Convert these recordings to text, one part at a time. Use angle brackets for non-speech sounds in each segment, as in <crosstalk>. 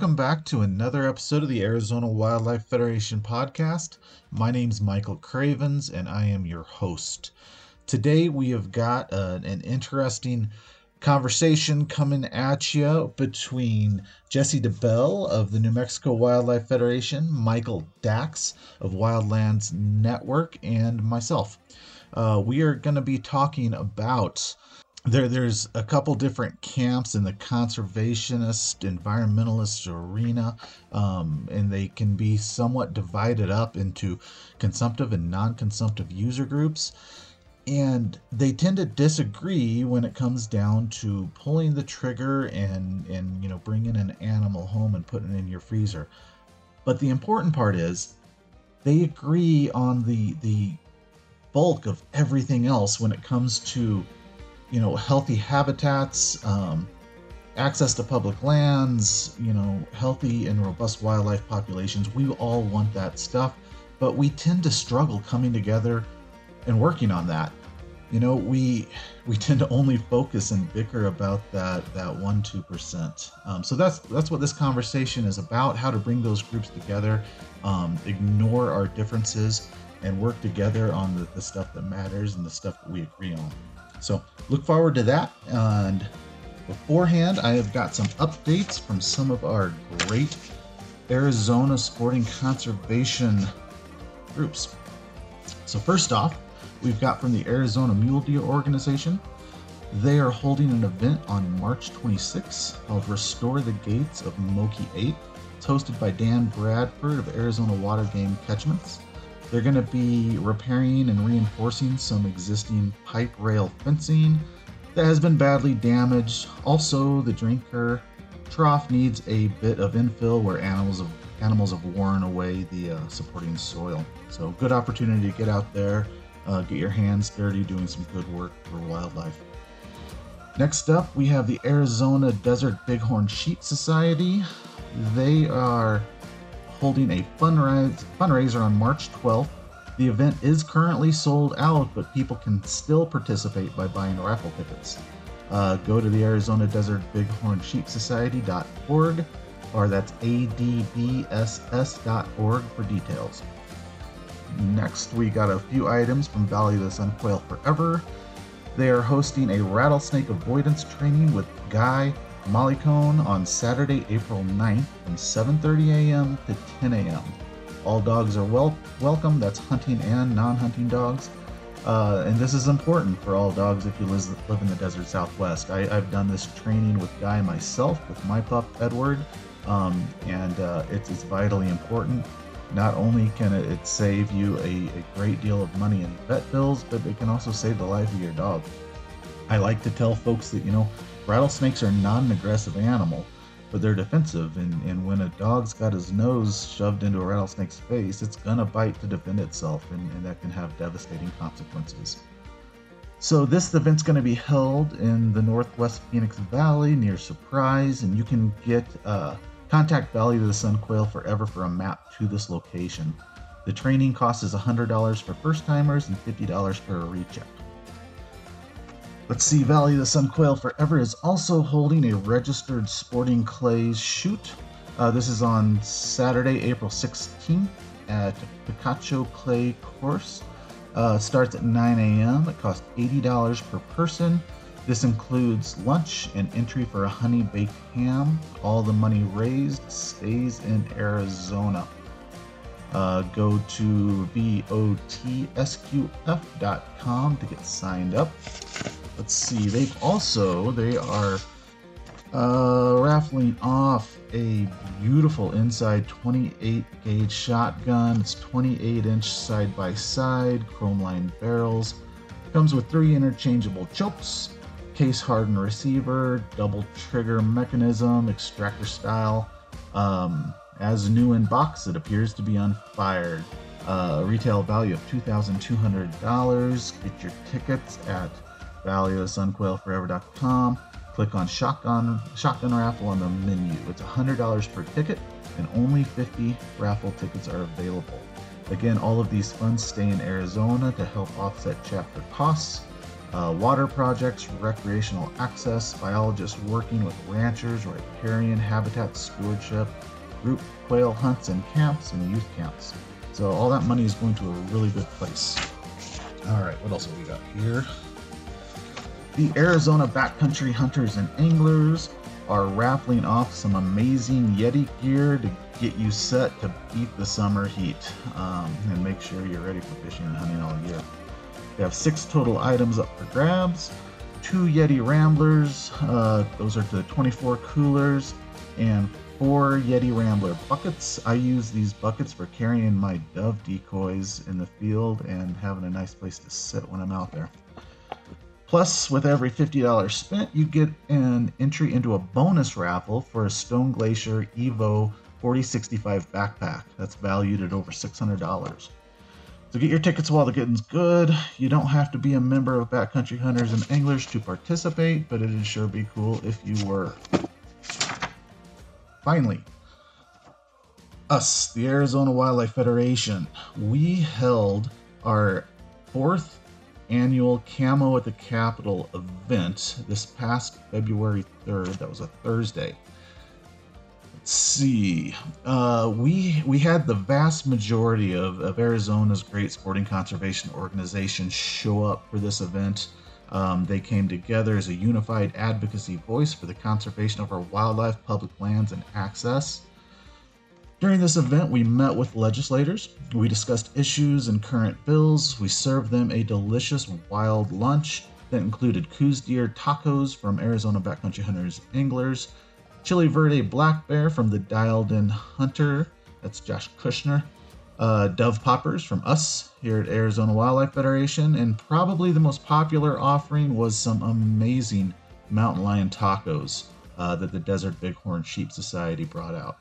welcome back to another episode of the Arizona Wildlife Federation podcast. My name's Michael Cravens, and I am your host. Today, we have got uh, an interesting conversation coming at you between Jesse Deubel of the New Mexico Wildlife Federation, Michael Dax of Wildlands Network, and myself. Uh, we are going to be talking about there there's a couple different camps in the conservationist environmentalist arena um, and they can be somewhat divided up into consumptive and non-consumptive user groups. And they tend to disagree when it comes down to pulling the trigger and and you know bringing an animal home and putting it in your freezer. But the important part is they agree on the the bulk of everything else when it comes to you know, healthy habitats, um, access to public lands, you know, healthy and robust wildlife populations. We all want that stuff, but we tend to struggle coming together and working on that. You know, we we tend to only focus and bicker about that that one two percent. Um, so that's that's what this conversation is about: how to bring those groups together, um, ignore our differences, and work together on the, the stuff that matters and the stuff that we agree on. So look forward to that. And beforehand, I have got some updates from some of our great Arizona sporting conservation groups. So first off, we've got from the Arizona Mule Deer Organization. They are holding an event on March 26th called Restore the Gates of Moqui 8. It's hosted by Dan Bradford of Arizona Water Game Catchments. They're going to be repairing and reinforcing some existing pipe rail fencing that has been badly damaged. Also, the drinker trough needs a bit of infill where animals have animals have worn away the uh, supporting soil. So, good opportunity to get out there, uh, get your hands dirty, doing some good work for wildlife. Next up, we have the Arizona Desert Bighorn Sheep Society. They are holding a fundraiser on March 12th. The event is currently sold out, but people can still participate by buying raffle tickets. Uh, go to the Arizona Desert Bighorn Sheep Society.org, or that's adbss.org for details. Next, we got a few items from Valley of the Sun Quail Forever. They are hosting a rattlesnake avoidance training with Guy Mollycone on Saturday, April 9th from 7:30 a.m. to 10 a.m. All dogs are wel- welcome. That's hunting and non-hunting dogs. Uh, and this is important for all dogs if you live, live in the desert southwest. I, have done this training with Guy myself, with my pup Edward, um, and uh, it's, it's, vitally important. Not only can it, it save you a, a, great deal of money in vet bills, but it can also save the life of your dog. I like to tell folks that, you know, rattlesnakes are not an aggressive animal, but they're defensive. And, and when a dog's got his nose shoved into a rattlesnake's face, it's gonna bite to defend itself, and, and that can have devastating consequences. So this event's to be held in the Northwest Phoenix Valley near Surprise, and you can get uh, contact Valley of the Sun Quail Forever for a map to this location. The training cost is $100 for first timers and $50 for a recheck. Let's see, Valley of the Sun Quail Forever is also holding a registered sporting clays shoot. Uh, this is on Saturday, April 16th at Picacho Clay Course. Uh, starts at 9 a.m. It costs $80 per person. This includes lunch and entry for a honey baked ham. All the money raised stays in Arizona. Uh, go to votsqf.com to get signed up. Let's see. They've also they are uh, raffling off a beautiful inside 28 gauge shotgun. It's 28 inch side by side, chrome lined barrels. Comes with three interchangeable chokes, case hardened receiver, double trigger mechanism, extractor style. Um, as new in box, it appears to be unfired. Uh, retail value of $2,200. Get your tickets at valleyofthesunquailforever.com. Click on shotgun shotgun raffle on the menu. It's $100 per ticket, and only 50 raffle tickets are available. Again, all of these funds stay in Arizona to help offset chapter costs. uh, water projects, recreational access, biologists working with ranchers, riparian habitat stewardship, group quail hunts and camps, and youth camps. So all that money is going to a really good place. All right, what else have we got here? The Arizona Backcountry Hunters and Anglers are raffling off some amazing Yeti gear to get you set to beat the summer heat um, and make sure you're ready for fishing and hunting all year. We have six total items up for grabs, two Yeti Ramblers, uh, those are the 24 coolers, and four Yeti Rambler buckets. I use these buckets for carrying my dove decoys in the field and having a nice place to sit when I'm out there. Plus, with every $50 spent, you get an entry into a bonus raffle for a Stone Glacier Evo 4065 backpack. That's valued at over $600. So get your tickets while the getting's good. You don't have to be a member of Backcountry Hunters and Anglers to participate, but it'd sure be cool if you were. Finally, us, the Arizona Wildlife Federation, we held our fourth annual Camo at the Capitol event this past February 3rd. That was a Thursday. Let's see. Uh, we we had the vast majority of, of Arizona's great sporting conservation organizations show up for this event. Um, they came together as a unified advocacy voice for the conservation of our wildlife, public lands, and access. During this event, we met with legislators. We discussed issues and current bills. We served them a delicious wild lunch that included Coues deer tacos from Arizona Backcountry Hunters Anglers, Chili Verde Black Bear from the Dialed In Hunter, that's Josh Kirchner, uh, Dove Poppers from us here at Arizona Wildlife Federation, and probably the most popular offering was some amazing mountain lion tacos uh, that the Desert Bighorn Sheep Society brought out.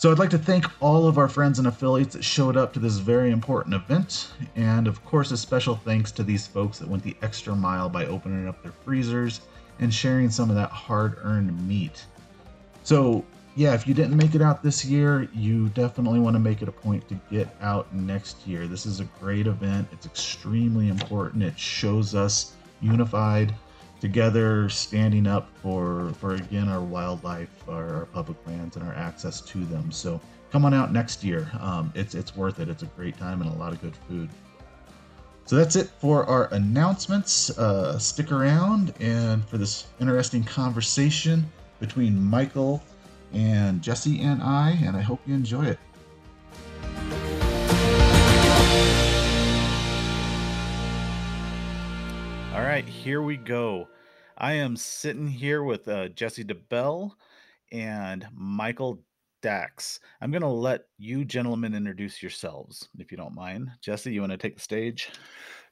So I'd like to thank all of our friends and affiliates that showed up to this very important event, and of course, a special thanks to these folks that went the extra mile by opening up their freezers and sharing some of that hard earned meat. So, yeah, if you didn't make it out this year, you definitely want to make it a point to get out next year. This is a great event, it's extremely important. It shows us unified together standing up for for again our wildlife our, our, public lands and our access to them so come on out next year um, it's it's worth it it's a great time and a lot of good food so that's it for our announcements. Uh, stick around and for this interesting conversation between Michael and Jesse and I, and I hope you enjoy it. All right, here we go. I am sitting here with uh, Jesse Deubel and Michael Dax. I'm going to let you gentlemen introduce yourselves, if you don't mind. Jesse, you want to take the stage?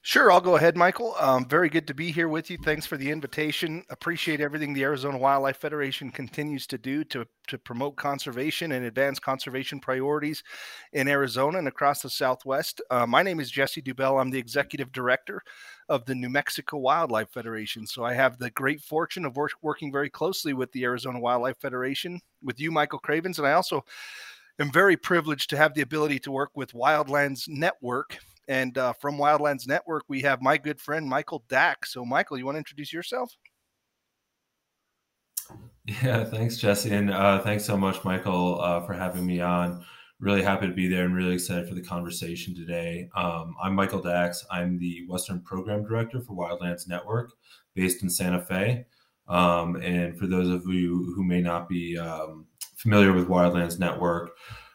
Sure, I'll go ahead, Michael. Um, very good to be here with you. Thanks for the invitation. Appreciate everything the Arizona Wildlife Federation continues to do to, to promote conservation and advance conservation priorities in Arizona and across the Southwest. Uh, my name is Jesse Deubel. I'm the executive director of the New Mexico Wildlife Federation. So I have the great fortune of work, working very closely with the Arizona Wildlife Federation, with you, Michael Cravens, and I also am very privileged to have the ability to work with Wildlands Network and uh, from Wildlands Network, we have my good friend Michael Dax. So, Michael, you want to introduce yourself? Yeah, thanks, Jesse, and uh, thanks so much, Michael, uh, for having me on. Really happy to be there and really excited for the conversation today. Um, I'm Michael Dax. I'm the Western Program Director for Wildlands Network, based in Santa Fe. Um, and for those of you who may not be um, familiar with Wildlands Network,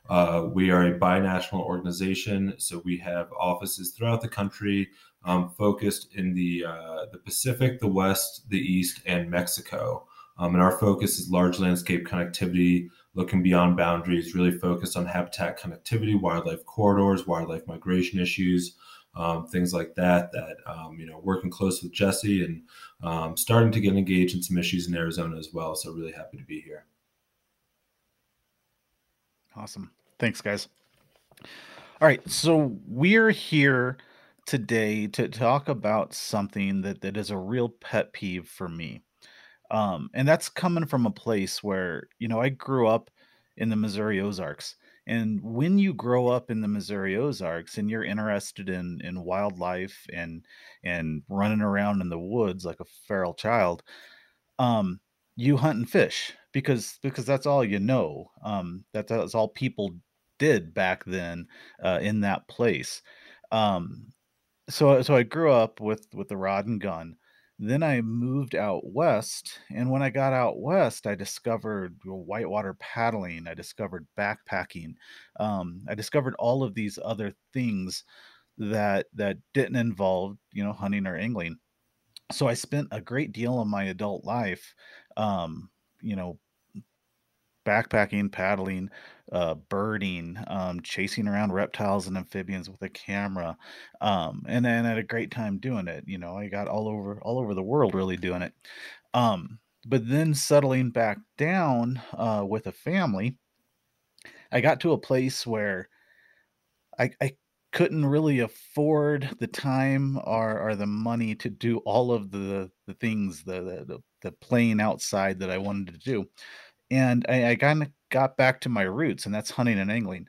uh, we are a binational organization, so we have offices throughout the country, um, focused in the uh, the Pacific, the West, the East, and Mexico. Um, and our focus is large landscape connectivity, looking beyond boundaries, really focused on habitat connectivity, wildlife corridors, wildlife migration issues, um, things like that. That um, you know, working close with Jesse and um, starting to get engaged in some issues in Arizona as well. So really happy to be here. Awesome. Thanks, guys. All right. So we're here today to talk about something that, that is a real pet peeve for me. Um, and that's coming from a place where, you know, I grew up in the Missouri Ozarks And when you grow up in the Missouri Ozarks and you're interested in in wildlife and and running around in the woods like a feral child, um, you hunt and fish because because that's all you know. Um, that, that's all people did back then uh, in that place. Um, so so I grew up with with the rod and gun. Then I moved out west, and when I got out west, I discovered whitewater paddling. I discovered backpacking. Um, I discovered all of these other things that that didn't involve you know hunting or angling. So I spent a great deal of my adult life, um, you know, backpacking, paddling, uh, birding, um, chasing around reptiles and amphibians with a camera, um, and then had a great time doing it. You know, I got all over all over the world really doing it. Um, but then settling back down uh, with a family, I got to a place where I, I couldn't really afford the time or, or the money to do all of the the things the the, the playing outside that I wanted to do and I, I kind of got back to my roots, and that's hunting and angling.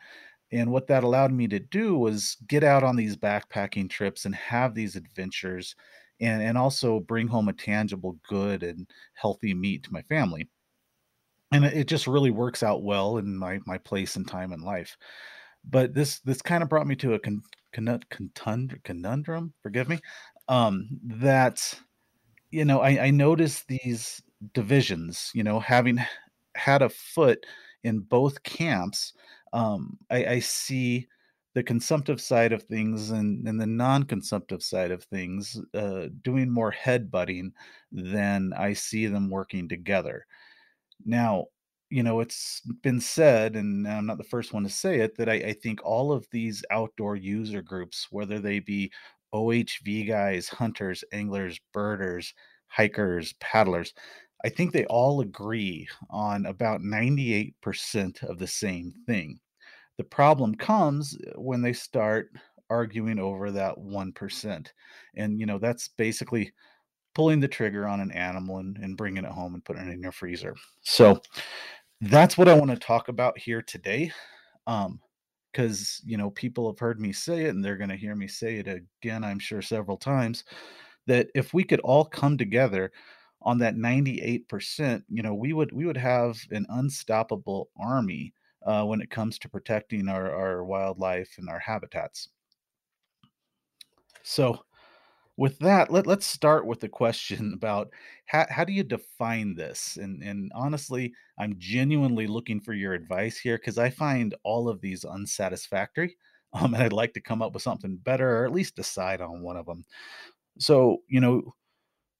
And what that allowed me to do was get out on these backpacking trips and have these adventures and, and also bring home a tangible, good, and healthy meat to my family. And it just really works out well in my, my place and time in life. But this this kind of brought me to a con, con, conundrum, forgive me, um, that, you know, I, I noticed these divisions, you know, having had a foot in both camps, um, I, I, see the consumptive side of things and, and the non-consumptive side of things uh, doing more headbutting than I see them working together. Now, you know, it's been said, and I'm not the first one to say it, that I, I think all of these outdoor user groups, whether they be OHV guys, hunters, anglers, birders, hikers, paddlers, I think they all agree on about 98% of the same thing. The problem comes uh, when they start arguing over that 1%. And, you know, that's basically pulling the trigger on an animal and, and bringing it home and putting it in your freezer. So that's what I want to talk about here today. Um, because you know people have heard me say it and they're going to hear me say it again i'm sure several times that if we could all come together on that 98%, you know, we would we would have an unstoppable army uh, when it comes to protecting our, our wildlife and our habitats. So, with that, let, let's start with the question about how, how do you define this? And, and honestly, I'm genuinely looking for your advice here because I find all of these unsatisfactory. <laughs> Um, and I'd like to come up with something better or at least decide on one of them. So, you know,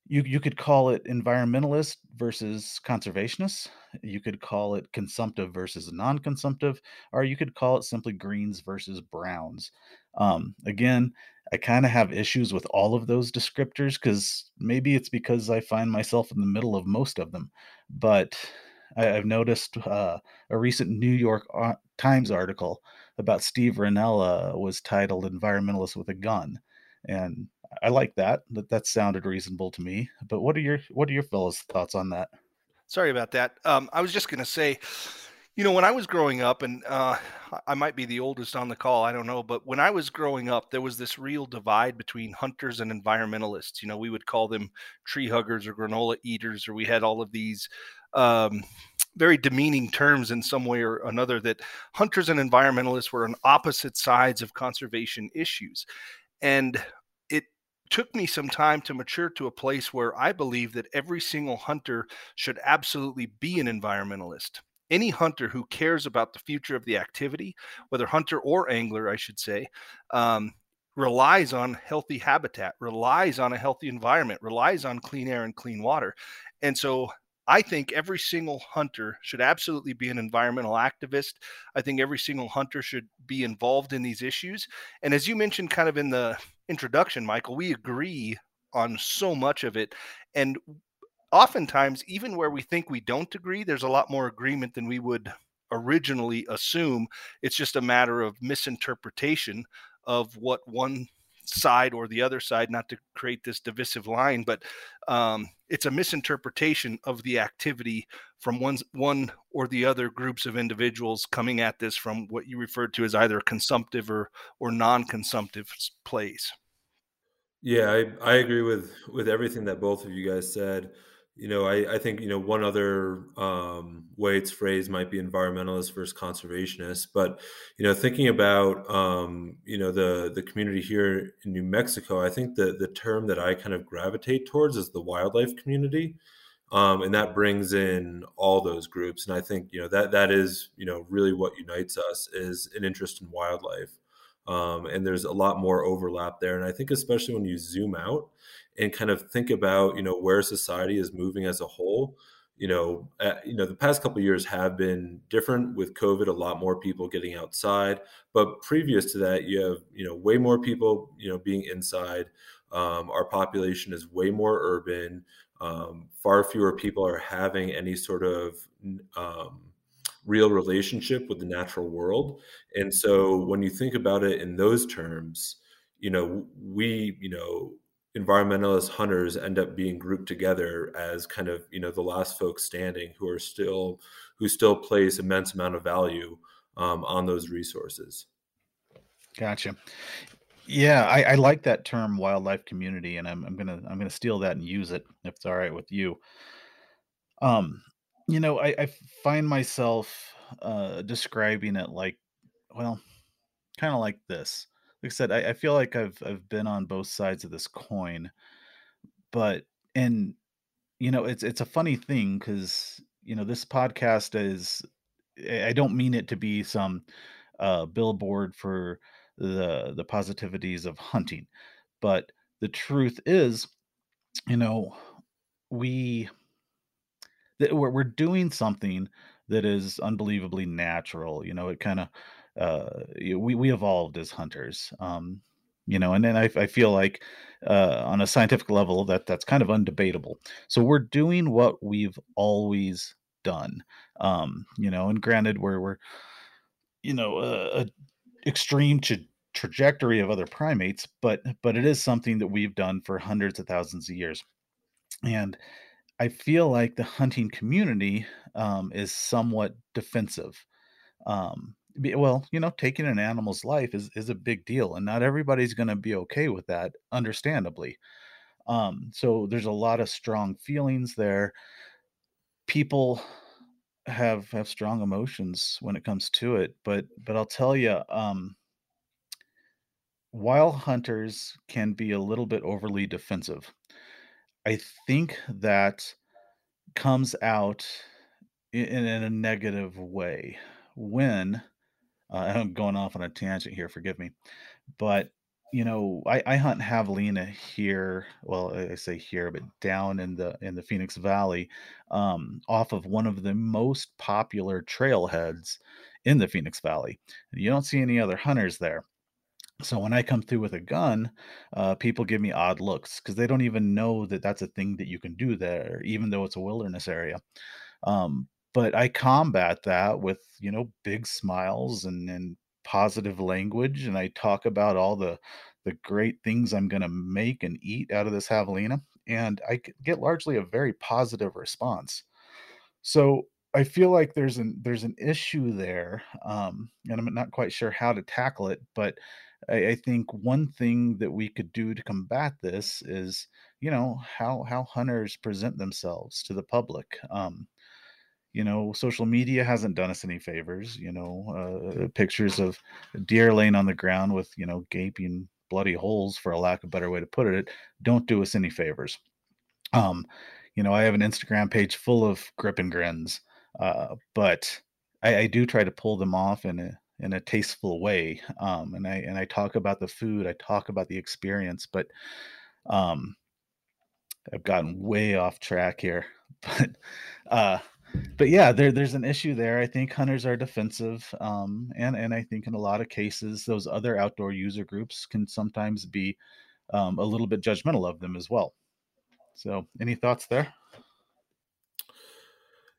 you you could call it environmentalist versus conservationist. You could call it consumptive versus non-consumptive, or you could call it simply greens versus browns. Um, again, I kind of have issues with all of those descriptors because maybe it's because I find myself in the middle of most of them. But I, have noticed uh, a recent New York Times article about Steve Rinella was titled "Environmentalist with a Gun," and I like that. That that sounded reasonable to me. But what are your what are your fellows' thoughts on that? Sorry about that. Um, I was just going to say, you know, when I was growing up, and uh, I might be the oldest on the call, I don't know, but when I was growing up, there was this real divide between hunters and environmentalists. You know, we would call them tree huggers or granola eaters, or we had all of these um, very demeaning terms in some way or another that hunters and environmentalists were on opposite sides of conservation issues. And took me some time to mature to a place where I believe that every single hunter should absolutely be an environmentalist. Any hunter who cares about the future of the activity, whether hunter or angler, I should say, um, relies on healthy habitat, relies on a healthy environment, relies on clean air and clean water. And so I think every single hunter should absolutely be an environmental activist. I think every single hunter should be involved in these issues. And as you mentioned, kind of in the introduction, Michael, we agree on so much of it. And oftentimes, even where we think we don't agree, there's a lot more agreement than we would originally assume. It's just a matter of misinterpretation of what one side or the other side, not to create this divisive line, but um, it's a misinterpretation of the activity from one one or the other groups of individuals coming at this from what you referred to as either consumptive or or non-consumptive place. Yeah, I, I agree with with everything that both of you guys said. You know, I, I think, you know, one other um, way it's phrased might be environmentalist versus conservationist. But, you know, thinking about, um, you know, the, the community here in New Mexico, I think the, the term that I kind of gravitate towards is the wildlife community. Um, and that brings in all those groups. And I think, you know, that that is, you know, really what unites us is an interest in wildlife. Um, and there's a lot more overlap there. And I think especially when you zoom out and kind of think about you know where society is moving as a whole. You know uh, you know the past couple years have been different with covid a lot more people getting outside but previous to that you have you know way more people you know being inside. Um, our population is way more urban. Um, far fewer people are having any sort of um, real relationship with the natural world. And so when you think about it in those terms you know we you know environmentalist hunters end up being grouped together as kind of you know the last folks standing who are still who still place immense amount of value um, on those resources. Gotcha. Yeah I, I, like that term wildlife community and I'm, I'm gonna i'm gonna steal that and use it if it's all right with you. Um you know i, I find myself uh describing it like well kind of like this like I said, I, I feel like I've I've been on both sides of this coin, but and you know it's it's a funny thing because you know this podcast is I don't mean it to be some uh, billboard for the the positivities of hunting, but the truth is, you know, we that we're, we're doing something that is unbelievably natural. You know, it kind of uh, we we evolved as hunters. Um, you know, and then I, I feel like uh, on a scientific level that that's kind of undebatable. So we're doing what we've always done. Um, you know, and granted, we're we're you know a, a extreme tra- trajectory of other primates, but but it is something that we've done for hundreds of thousands of years, and I feel like the hunting community um, is somewhat defensive. Um, well you know taking an animal's life is is a big deal and not everybody's going to be okay with that understandably. Um so there's a lot of strong feelings there. People have have strong emotions when it comes to it but but i'll tell you um while hunters can be a little bit overly defensive. I think that comes out in, in a negative way. When uh, I'm going off on a tangent here, forgive me. But, you know, I, I hunt javelina here. Well, I say here, but down in the in the Phoenix Valley, um, off of one of the most popular trailheads in the Phoenix Valley. You don't see any other hunters there. So when I come through with a gun, uh, people give me odd looks because they don't even know that that's a thing that you can do there, even though it's a wilderness area. Um, but I combat that with, you know, big smiles and, and positive language. And I talk about all the, the great things I'm going to make and eat out of this javelina. And I get largely a very positive response. So I feel like there's an there's an issue there, um, and I'm not quite sure how to tackle it. But I, I, think one thing that we could do to combat this is, you know, how how hunters present themselves to the public. Um, you know social media hasn't done us any favors you know uh, pictures of deer laying on the ground with you know gaping bloody holes for a lack of a better way to put it don't do us any favors. Um you know i have an instagram page full of grip and grins uh, but I, I do try to pull them off in a in a tasteful way um and i and i talk about the food i talk about the experience but um i've gotten way off track here <laughs> but uh but yeah, there there's an issue there. I think hunters are defensive, um, and and I think in a lot of cases, those other outdoor user groups can sometimes be um, a little bit judgmental of them as well. So, any thoughts there?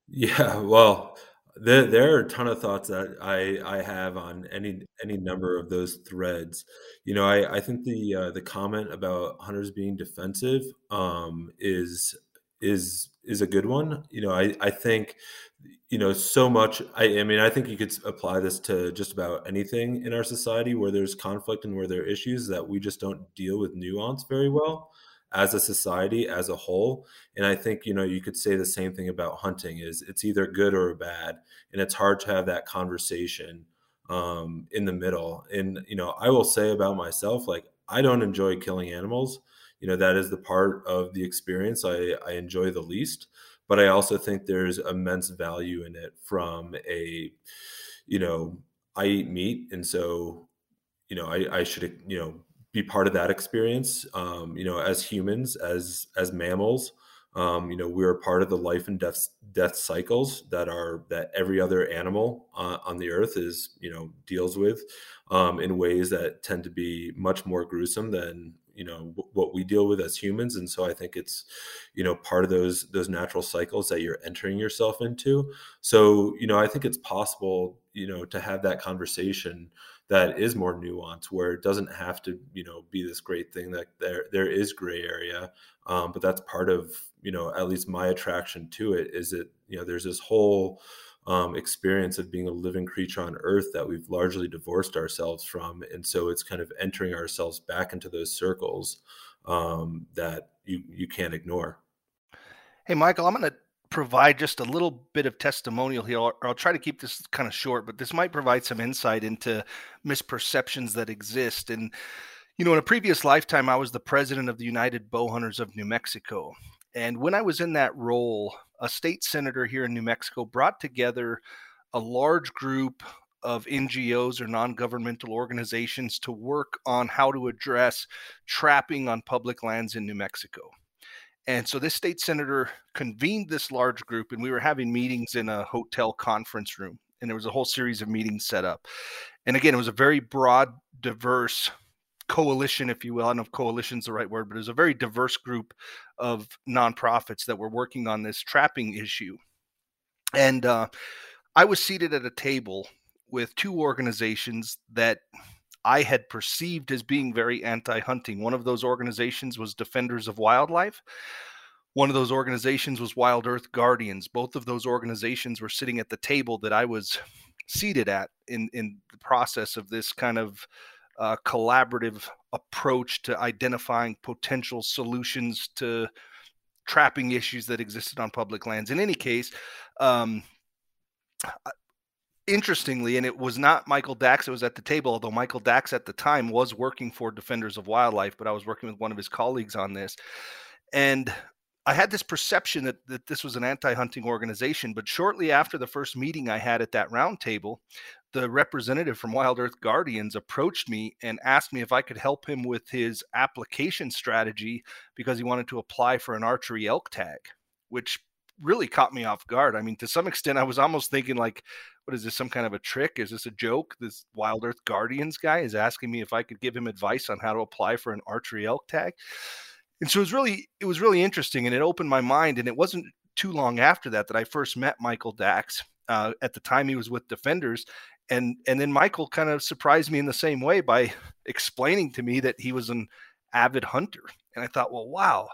Yeah, well, there, there are a ton of thoughts that I, I have on any any number of those threads. You know, I, I think the uh, the comment about hunters being defensive um, is is is a good one. You know, I, I think you know so much I, I mean i think you could apply this to just about anything in our society where there's conflict and where there are issues that we just don't deal with nuance very well as a society as a whole and i think you know you could say the same thing about hunting is it's either good or bad and it's hard to have that conversation um, in the middle and you know i will say about myself like i don't enjoy killing animals you know that is the part of the experience i, I enjoy the least but i also think there's immense value in it from a you know i eat meat and so you know i, I should you know be part of that experience. Um, you know, as humans, as as mammals, um, you know, we're part of the life and death death cycles that are that every other animal uh, on the earth is you know deals with um, in ways that tend to be much more gruesome than you know w- what we deal with as humans and so i think it's you know part of those those natural cycles that you're entering yourself into. So you know i think it's possible you know to have that conversation that is more nuanced where it doesn't have to you know be this great thing that there there is gray area um, but that's part of you know at least my attraction to it is that you know there's this whole um, experience of being a living creature on earth that we've largely divorced ourselves from and so it's kind of entering ourselves back into those circles um, that you you can't ignore hey michael i'm going to provide just a little bit of testimonial here, or I'll try to keep this kind of short, but this might provide some insight into misperceptions that exist. And, you know, in a previous lifetime, I was the president of the United Bowhunters of New Mexico. And when I was in that role, a state senator here in New Mexico brought together a large group of NGOs or non governmental organizations to work on how to address trapping on public lands in New Mexico. And so this state senator convened this large group, and we were having meetings in a hotel conference room. And there was a whole series of meetings set up. And again, it was a very broad, diverse coalition, if you will. I don't know if coalition is the right word, but it was a very diverse group of nonprofits that were working on this trapping issue. And uh, I was seated at a table with two organizations that I had perceived as being very anti hunting. One of those organizations was Defenders of Wildlife. One of those organizations was Wild Earth Guardians. Both of those organizations were sitting at the table that I was seated at in, in the process of this kind of uh, collaborative approach to identifying potential solutions to trapping issues that existed on public lands. In any case, um, interestingly, and it was not Michael Dax that was at the table, although Michael Dax at the time was working for Defenders of Wildlife, but I was working with one of his colleagues on this. And I had this perception that, that this was an anti hunting organization, but shortly after the first meeting I had at that roundtable, the representative from Wild Earth Guardians approached me and asked me if I could help him with his application strategy because he wanted to apply for an archery elk tag, which really caught me off guard. I mean, to some extent, I was almost thinking like, what is this? Some kind of a trick? Is this a joke? This Wild Earth Guardians guy is asking me if I could give him advice on how to apply for an archery elk tag. And so it was really, it was really interesting, and it opened my mind. And it wasn't too long after that that I first met Michael Dax. Uh, at the time, he was with Defenders, and and then Michael kind of surprised me in the same way by <laughs> explaining to me that he was an avid hunter. And I thought, well, wow,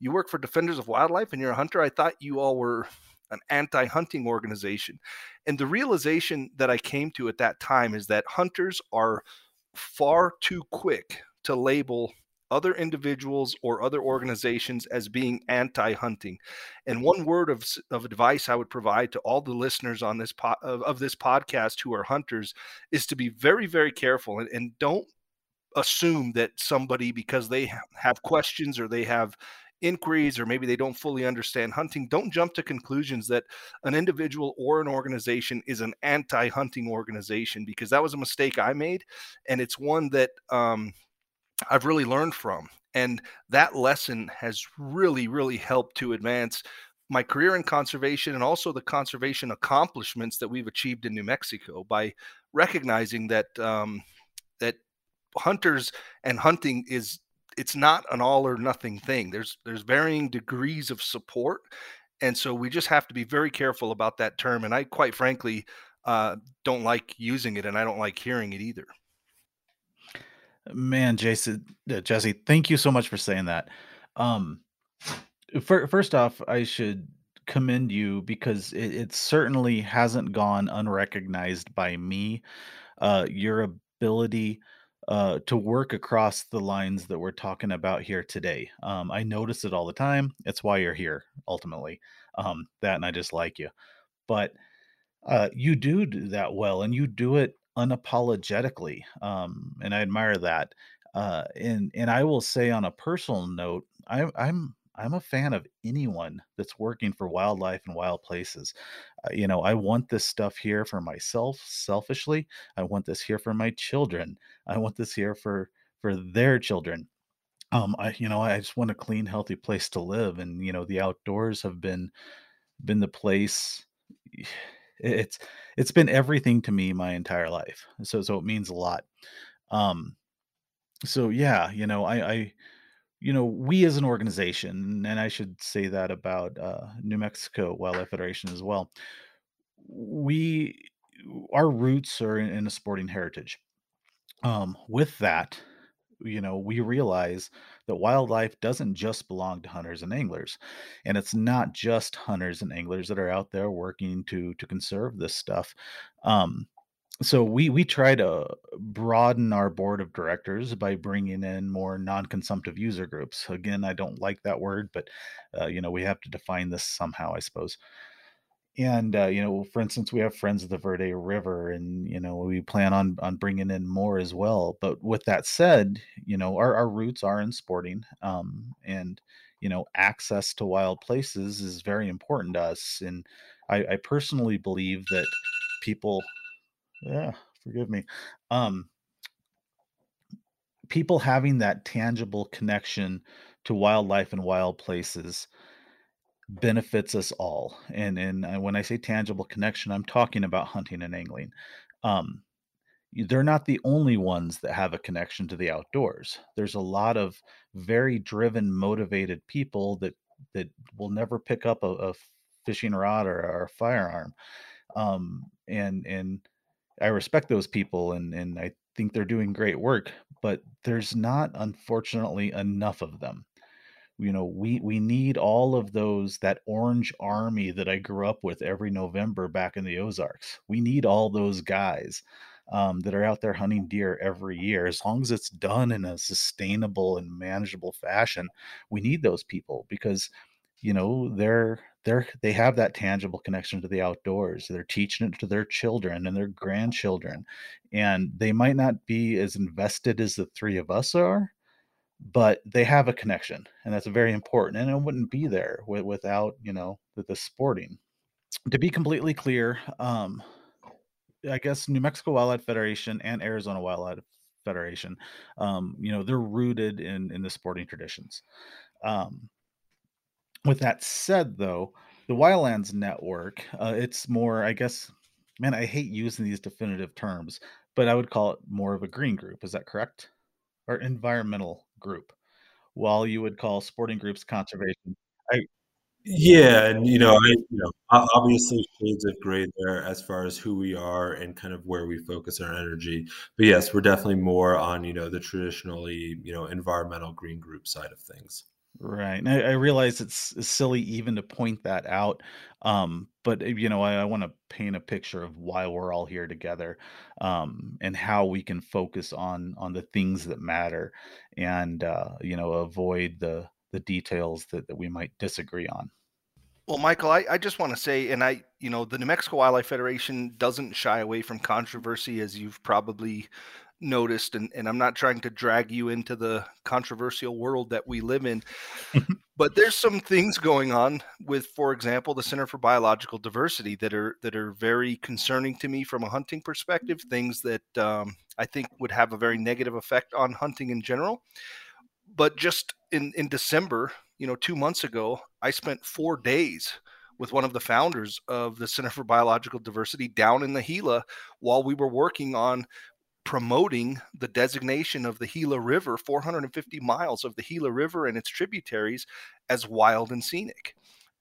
you work for Defenders of Wildlife and you're a hunter. I thought you all were an anti hunting organization. And the realization that I came to at that time is that hunters are far too quick to label other individuals or other organizations as being anti-hunting. And one word of, of advice I would provide to all the listeners on this po- of, of, this podcast who are hunters is to be very, very careful and, and don't assume that somebody because they have questions or they have inquiries or maybe they don't fully understand hunting, don't jump to conclusions that an individual or an organization is an anti hunting organization because that was a mistake I made. And it's one that um, I've really learned from. And that lesson has really, really helped to advance my career in conservation and also the conservation accomplishments that we've achieved in New Mexico by recognizing that um, that hunters and hunting is it's not an all or nothing thing. There's there's varying degrees of support and so we just have to be very careful about that term. And I, quite frankly, uh, don't like using it, and I don't like hearing it either. Man, Jason, uh, Jesse, thank you so much for saying that. Um, first off, I should commend you because it, it certainly hasn't gone unrecognized by me. Uh, your ability uh, to work across the lines that we're talking about here today. Um, I notice it all the time. It's why you're here, ultimately. Um, that and I just like you. But uh, you do do that well, and you do it unapologetically, um, and I admire that. Uh, and and I will say on a personal note, I'm I'm I'm a fan of anyone that's working for wildlife and wild places. Uh, you know, I want this stuff here for myself selfishly. I want this here for my children. I want this here for for their children. Um, I you know, I just want a clean, healthy place to live, and you know, the outdoors have been been the place. It's it's been everything to me my entire life. So so it means a lot. Um, so yeah, you know, I I you know, we as an organization, and I should say that about uh, New Mexico Wildlife Federation as well. We our roots are in, in a sporting heritage. Um, with that, you know, we realize that wildlife doesn't just belong to hunters and anglers, and it's not just hunters and anglers that are out there working to to conserve this stuff. Um, so we we try to broaden our board of directors by bringing in more non-consumptive user groups. Again, I don't like that word, but uh, you know we have to define this somehow, I suppose. And uh, you know, for instance, we have Friends of the Verde River, and you know we plan on on bringing in more as well. But with that said, you know our our roots are in sporting, um, and you know access to wild places is very important to us. And I, I personally believe that people yeah, forgive me. Um, people having that tangible connection to wildlife and wild places benefits us all. And and uh, when I say tangible connection, I'm talking about hunting and angling. Um, they're not the only ones that have a connection to the outdoors. There's a lot of very driven, motivated people that that will never pick up a, a fishing rod or, or a firearm. Um, and and I respect those people and and I think they're doing great work, but there's not unfortunately enough of them. You know, we we need all of those that orange army that I grew up with every November back in the Ozarks. We need all those guys um, that are out there hunting deer every year. As long as it's done in a sustainable and manageable fashion, we need those people because you know they're they're they have that tangible connection to the outdoors they're teaching it to their children and their grandchildren and they might not be as invested as the three of us are but they have a connection and that's very important and it wouldn't be there w- without you know the, the sporting to be completely clear um i guess new mexico wildlife federation and arizona wildlife federation um you know they're rooted in in the sporting traditions um with that said, though, the Wildlands Network, uh, it's more, I guess, man, I hate using these definitive terms, but I would call it more of a green group. Is that correct? Or environmental group, while you would call sporting groups conservation. I, yeah, and you know, I you know, obviously shades of gray there as far as who we are and kind of where we focus our energy. But yes, we're definitely more on you know the traditionally you know environmental green group side of things. Right. And I, I realize it's silly even to point that out. Um, but uh, you know, I, I want to paint a picture of why we're all here together, um, and how we can focus on on the things that matter, and uh, you know, avoid the the details that, that we might disagree on. Well, Michael, I, I just want to say, and I, you know, the New Mexico Wildlife Federation doesn't shy away from controversy, as you've probably noticed, and, and I'm not trying to drag you into the controversial world that we live in, <laughs> but there's some things going on with, for example, the Center for Biological Diversity that are that are very concerning to me from a hunting perspective. Things that um, I think would have a very negative effect on hunting in general. But just in in December, you know, two months ago, I spent four days with one of the founders of the Center for Biological Diversity down in the Gila while we were working on promoting the designation of the Gila River, 450 miles of the Gila River and its tributaries, as wild and scenic.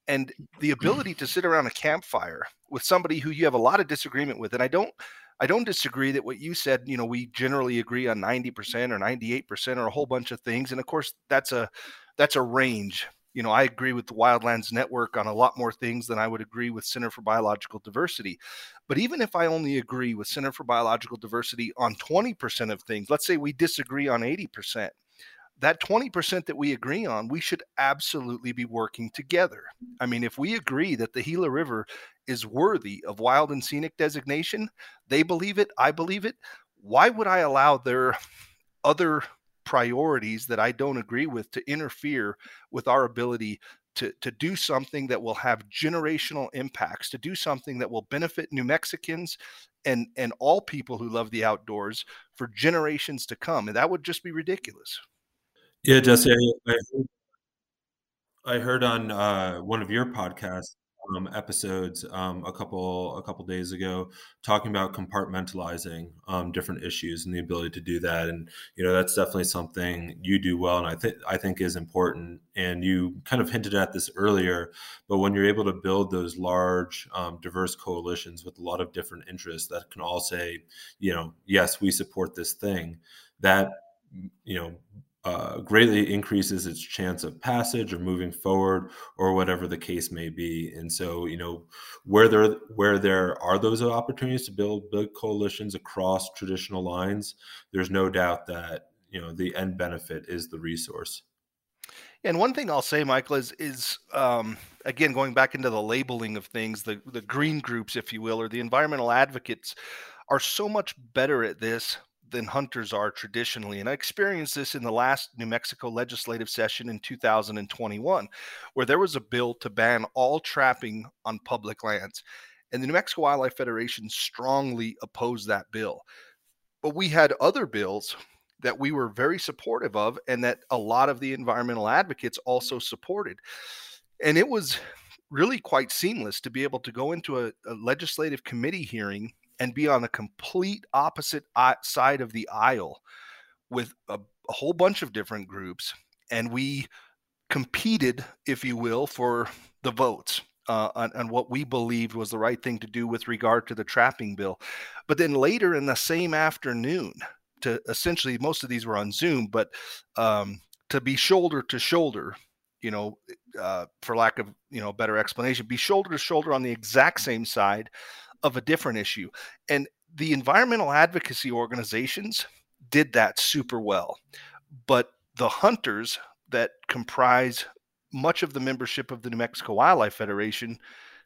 and the ability to sit around a campfire with somebody who you have a lot of disagreement with and i don't i don't disagree that what you said you know we generally agree on 90% or 98% or a whole bunch of things and of course that's a that's a range you know i agree with the wildlands network on a lot more things than i would agree with center for biological diversity but even if i only agree with center for biological diversity on 20% of things let's say we disagree on 80% that 20% that we agree on, we should absolutely be working together. I mean, if we agree that the Gila River is worthy of wild and scenic designation, they believe it, I believe it. Why would I allow their other priorities that I don't agree with to interfere with our ability to, to do something that will have generational impacts, to do something that will benefit New Mexicans and, and all people who love the outdoors for generations to come? And that would just be ridiculous. Yeah, Jesse, I, I heard on uh, one of your podcast um, episodes um, a couple a couple days ago talking about compartmentalizing um, different issues and the ability to do that, and you know that's definitely something you do well, and I think I think is important. And you kind of hinted at this earlier, but when you're able to build those large, um, diverse coalitions with a lot of different interests that can all say, you know, yes, we support this thing, that you know uh, greatly increases its chance of passage or moving forward or whatever the case may be. And so you know where there where there are those opportunities to build big coalitions across traditional lines there's no doubt that you know the end benefit is the resource. And one thing I'll say, Michael, is is um, again going back into the labeling of things, the the green groups, if you will, or the environmental advocates, are so much better at this than hunters are traditionally. And I experienced this in the last New Mexico legislative session in 2021, where there was a bill to ban all trapping on public lands. And the New Mexico Wildlife Federation strongly opposed that bill. But we had other bills that we were very supportive of and that a lot of the environmental advocates also supported. And it was really quite seamless to be able to go into a, a legislative committee hearing and be on the complete opposite side of the aisle with a, a whole bunch of different groups. And we competed, if you will, for the votes. Uh, on, on, what we believed was the right thing to do with regard to the trapping bill. But then later in the same afternoon, to essentially most of these were on Zoom, but um, to be shoulder to shoulder, you know, uh, for lack of you know better explanation, be shoulder to shoulder on the exact same side of a different issue. And the environmental advocacy organizations did that super well. But the hunters that comprise much of the membership of the New Mexico Wildlife Federation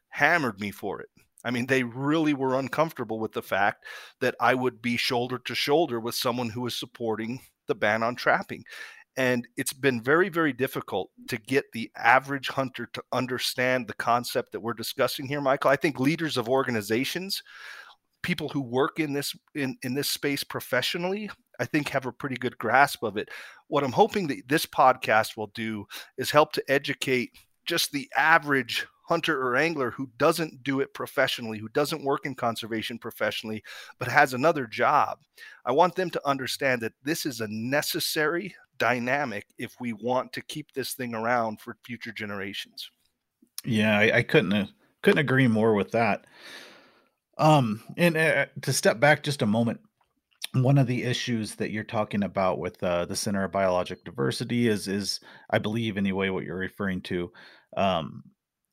hammered me for it. I mean, they really were uncomfortable with the fact that I would be shoulder to shoulder with someone who was supporting the ban on trapping. And it's been very, very difficult to get the average hunter to understand the concept that we're discussing here, Michael. I think leaders of organizations, people who work in this in, in this space professionally, I think have a pretty good grasp of it. What I'm hoping that this podcast will do is help to educate just the average hunter or angler who doesn't do it professionally, who doesn't work in conservation professionally, but has another job. I want them to understand that this is a necessary dynamic if we want to keep this thing around for future generations. Yeah, I, I couldn't uh, couldn't agree more with that. Um, and uh, to step back just a moment, one of the issues that you're talking about with uh, the Center of Biologic Diversity is is I believe anyway what you're referring to um,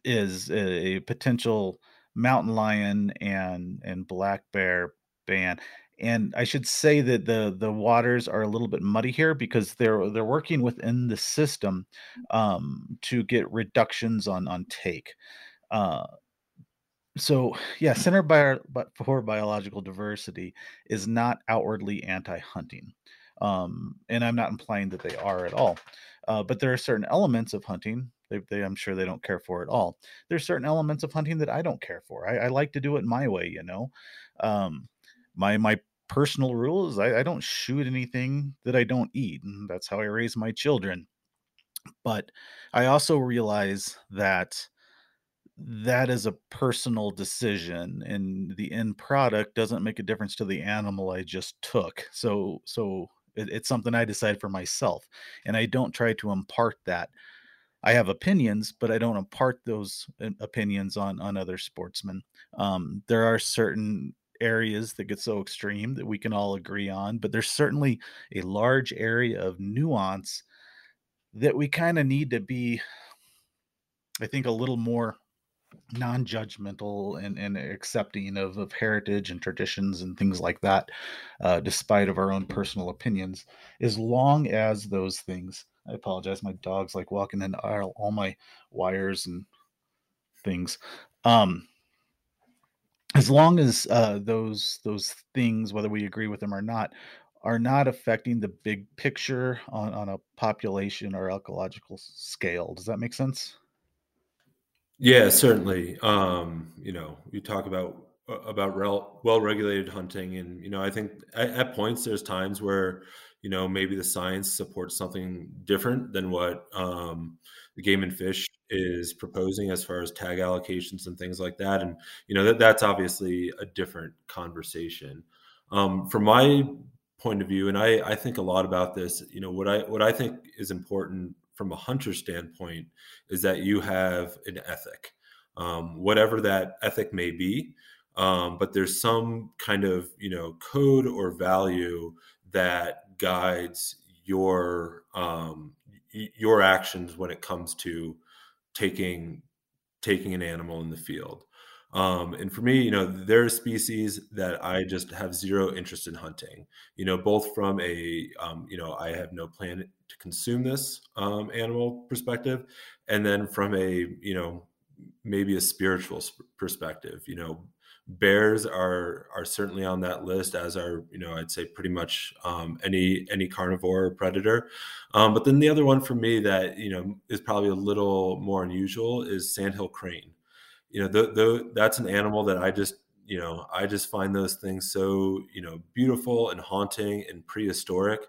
is a, a potential mountain lion and and black bear ban and I should say that the the waters are a little bit muddy here because they're they're working within the system um, to get reductions on on take. Uh, so yeah, Center Bio, for Biological Diversity is not outwardly anti-hunting, um, and I'm not implying that they are at all. Uh, but there are certain elements of hunting they, they, I'm sure they don't care for at all. There's certain elements of hunting that I don't care for. I, I like to do it my way, you know. Um, my my personal rules. I, I don't shoot anything that I don't eat, and that's how I raise my children. But I also realize that that is a personal decision and the end product doesn't make a difference to the animal i just took so so it, it's something i decide for myself and i don't try to impart that I have opinions, but I don't impart those uh, opinions on on other sportsmen. Um, there are certain areas that get so extreme that we can all agree on, but there's certainly a large area of nuance that we kind of need to be, I think, a little more non-judgmental and, and accepting of, of heritage and traditions and things like that uh, despite of our own personal opinions. As long as those things i apologize my dog's like walking in aisle all my wires and things um as long as uh, those those things whether we agree with them or not are not affecting the big picture on, on a population or ecological scale does that make sense yeah, certainly. Um, you know, you talk about uh, about rel- well-regulated hunting, and you know, I think at, at, points there's times where you know maybe the science supports something different than what um, the Game and Fish is proposing as far as tag allocations and things like that, and you know that that's obviously a different conversation. Um, from my point of view, and I, I think a lot about this. You know, what I what I think is important from a hunter standpoint is that you have an ethic, um, whatever that ethic may be. Um, but there's some kind of you know code or value that guides your um, your actions when it comes to taking taking an animal in the field. Um, and for me, you know, there are species that I just have zero interest in hunting. You know, both from a, um, you know, I have no plan to consume this um, animal perspective, and then from a, you know, maybe a spiritual perspective. You know, bears are are certainly on that list, as are, you know, I'd say pretty much um, any any carnivore or predator. Um, but then the other one for me that you know is probably a little more unusual is sandhill crane you know, the, the, that's an animal that I just, you know, I just find those things so, you know, beautiful and haunting and prehistoric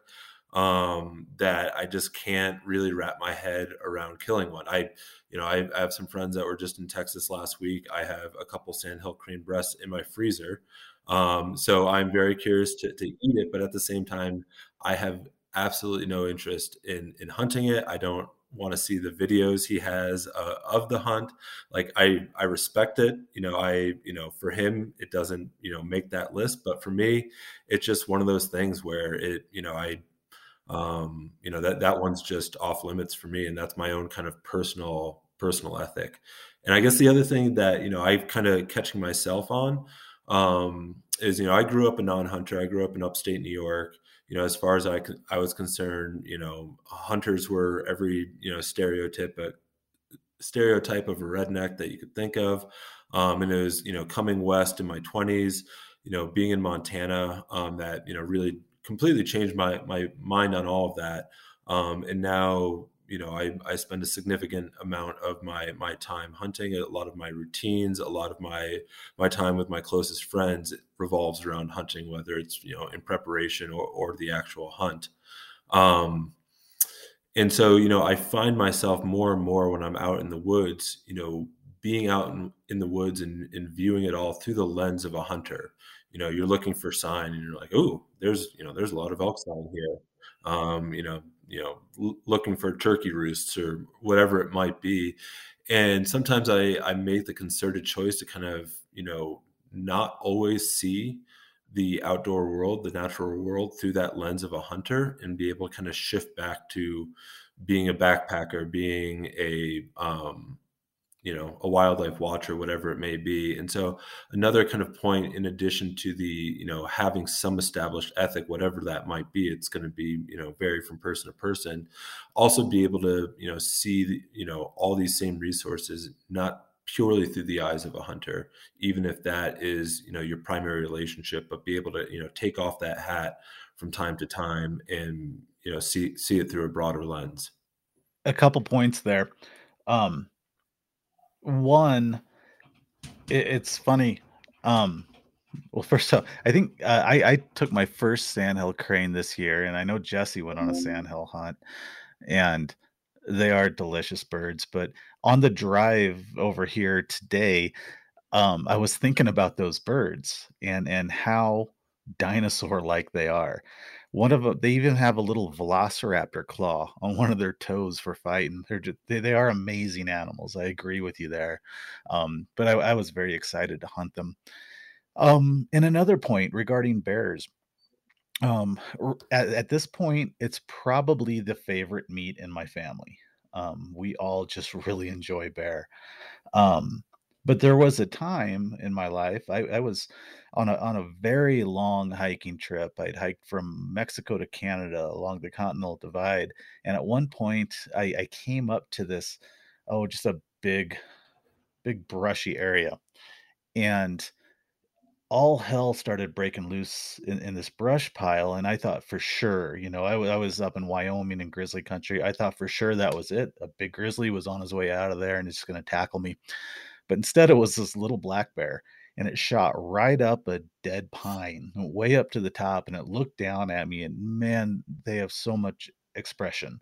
um, that I just can't really wrap my head around killing one. I, you know, I, I, have some friends that were just in Texas last week. I have a couple sandhill crane breasts in my freezer. Um, so I'm very curious to, to eat it, but at the same time, I have absolutely no interest in in hunting it. I don't want to see the videos he has uh, of the hunt like i i respect it you know i you know for him it doesn't you know make that list but for me it's just one of those things where it you know i um you know that that one's just off limits for me and that's my own kind of personal personal ethic. And i guess the other thing that you know i kind of catching myself on um is you know i grew up a non-hunter. I grew up in upstate new york. You know, as far as I, I was concerned, you know, hunters were every, you know, stereotype, stereotype of a redneck that you could think of. Um, and it was, you know, coming west in my 20s, you know, being in Montana, um, that, you know, really completely changed my, my mind on all of that. Um, and now, you know, I, I spend a significant amount of my my time hunting. A lot of my routines, a lot of my my time with my closest friends revolves around hunting, whether it's you know in preparation or or the actual hunt. Um, and so, you know, I find myself more and more when I'm out in the woods, you know, being out in, in the woods and, and viewing it all through the lens of a hunter. You know, you're looking for sign, and you're like, oh, there's you know, there's a lot of elk sign here. Um, you know, you know l- looking for turkey roosts or whatever it might be and sometimes i i make the concerted choice to kind of you know not always see the outdoor world the natural world through that lens of a hunter and be able to kind of shift back to being a backpacker being a um, you know a wildlife watcher whatever it may be. And so another kind of point in addition to the you know having some established ethic whatever that might be it's going to be you know vary from person to person. Also be able to you know see the, you know all these same resources not purely through the eyes of a hunter even if that is you know your primary relationship but be able to you know take off that hat from time to time and you know see see it through a broader lens. A couple points there. Um one it, it's funny um well first off i think uh, i i took my first sandhill crane this year and i know jesse went on a mm-hmm. sandhill hunt and they are delicious birds but on the drive over here today um i was thinking about those birds and and how dinosaur like they are one of them they even have a little velociraptor claw on one of their toes for fighting. They're just they, they are amazing animals i agree with you there um, but I, I was very excited to hunt them. Um, and another point regarding bears um, at, at this point it's probably the favorite meat in my family. Um, we all just <laughs> really enjoy bear. Um, but there was a time in my life I, I was on a on a very long hiking trip. I'd hiked from Mexico to Canada along the Continental Divide, and at one point I, I came up to this oh just a big big brushy area, and all hell started breaking loose in, in this brush pile and i thought for sure you know I, w- I was up in wyoming in grizzly country i thought for sure that was it a big grizzly was on his way out of there and it's going to tackle me but instead it was this little black bear and it shot right up a dead pine, way up to the top, and it looked down at me. And man, they have so much expression.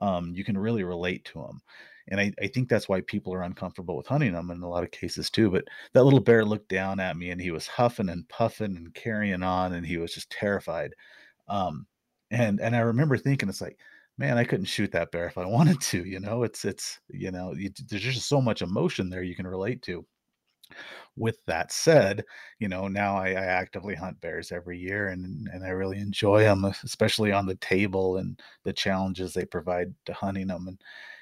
Um, you can really relate to them. And I, I think that's why people are uncomfortable with hunting them in a lot of cases too. But that little bear looked down at me and he was huffing and puffing and carrying on and he was just terrified. Um, and and I remember thinking, it's like, man, I couldn't shoot that bear if I <laughs> wanted to. You know, it's it's you know, you, there's just so much emotion there you can relate to with that said, you know, now I, I, actively hunt bears every year and, and I really enjoy them, especially on the table and the challenges they provide to hunting them. And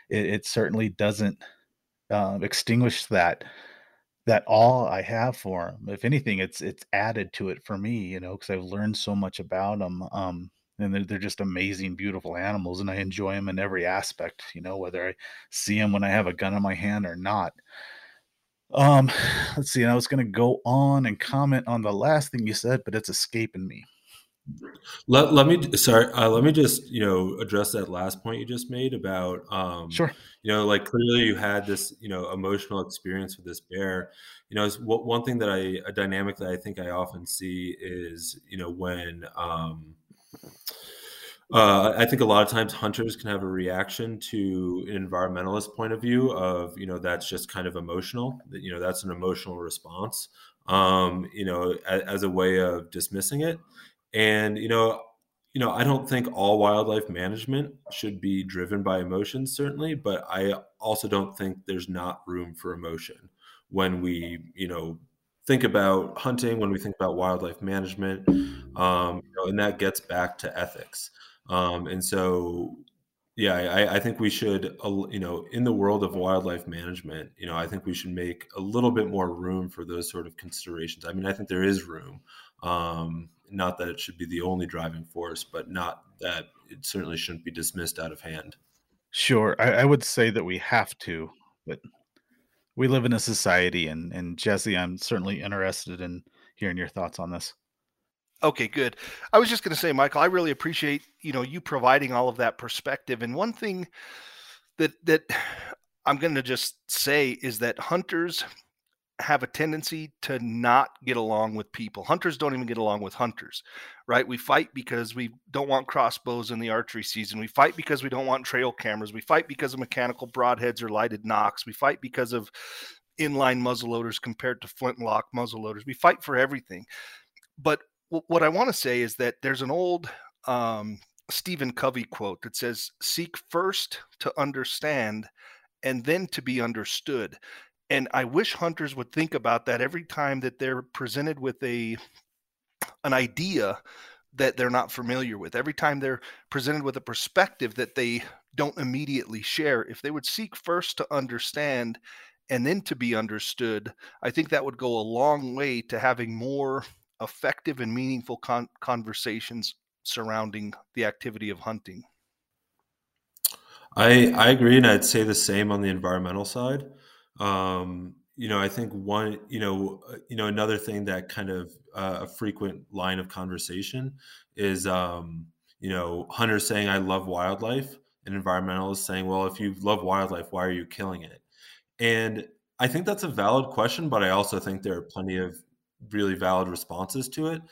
it, it certainly doesn't uh, extinguish that that awe I have for them. If anything, it's it's added to it for me, you know, because I've learned so much about them. Um, and they're, they're just amazing, beautiful animals, and I enjoy them in every aspect. You know, whether I see them when I have a gun in my hand or not. Um, <sighs> let's see. I was going to go on and comment on the last thing you said, but it's escaping me. Let, let me sorry uh, let me just you know address that last point you just made about um sure you know like clearly you had this you know emotional experience with this bear you know what, one thing that i a dynamic that i think i often see is you know when um uh, I think a lot of times hunters can have a reaction to an environmentalist point of view of you know that's just kind of emotional. You know that's an emotional response. Um, you know, as, as a way of dismissing it. And you know, you know, I don't think all wildlife management should be driven by emotions, certainly, but I also don't think there's not room for emotion when we, you know, think about hunting, when we think about wildlife management, um, you know, and that gets back to ethics. Um, and so, yeah, I, I, think we should, you know, in the world of wildlife management, you know, I think we should make a little bit more room for those sort of considerations. I mean, I think there is room. Um, not that it should be the only driving force, but not that it certainly shouldn't be dismissed out of hand. Sure, I, I would say that we have to, but we live in a society, and and Jesse, I'm certainly interested in hearing your thoughts on this. Okay, good. I was just going to say, Michael, I really appreciate you know you providing all of that perspective. And one thing that that <sighs> I'm going to just say is that hunters have a tendency to not get along with people. Hunters don't even get along with hunters, right? We fight because we don't want crossbows in the archery season. We fight because we don't want trail cameras. We fight because of mechanical broadheads or lighted nocks. We fight because of inline muzzleloaders compared to flintlock muzzleloaders. We fight for everything. But what I want to say is that there's an old um, Stephen Covey quote that says, Seek first to understand and then to be understood. And I wish hunters would think about that every time that they're presented with a an idea that they're not familiar with. Every time they're presented with a perspective that they don't immediately share, if they would seek first to understand and then to be understood, I think that would go a long way to having more effective and meaningful con- conversations surrounding the activity of hunting. I I agree, and I'd say the same on the environmental side. Um, you know, I think one, you know, uh, you know, another thing that kind of uh, a frequent line of conversation is, um, you know, hunters saying, "I love wildlife," and environmentalists saying, "Well, if you love wildlife, why are you killing it?" And I think that's a valid question, but I also think there are plenty of really valid responses to it.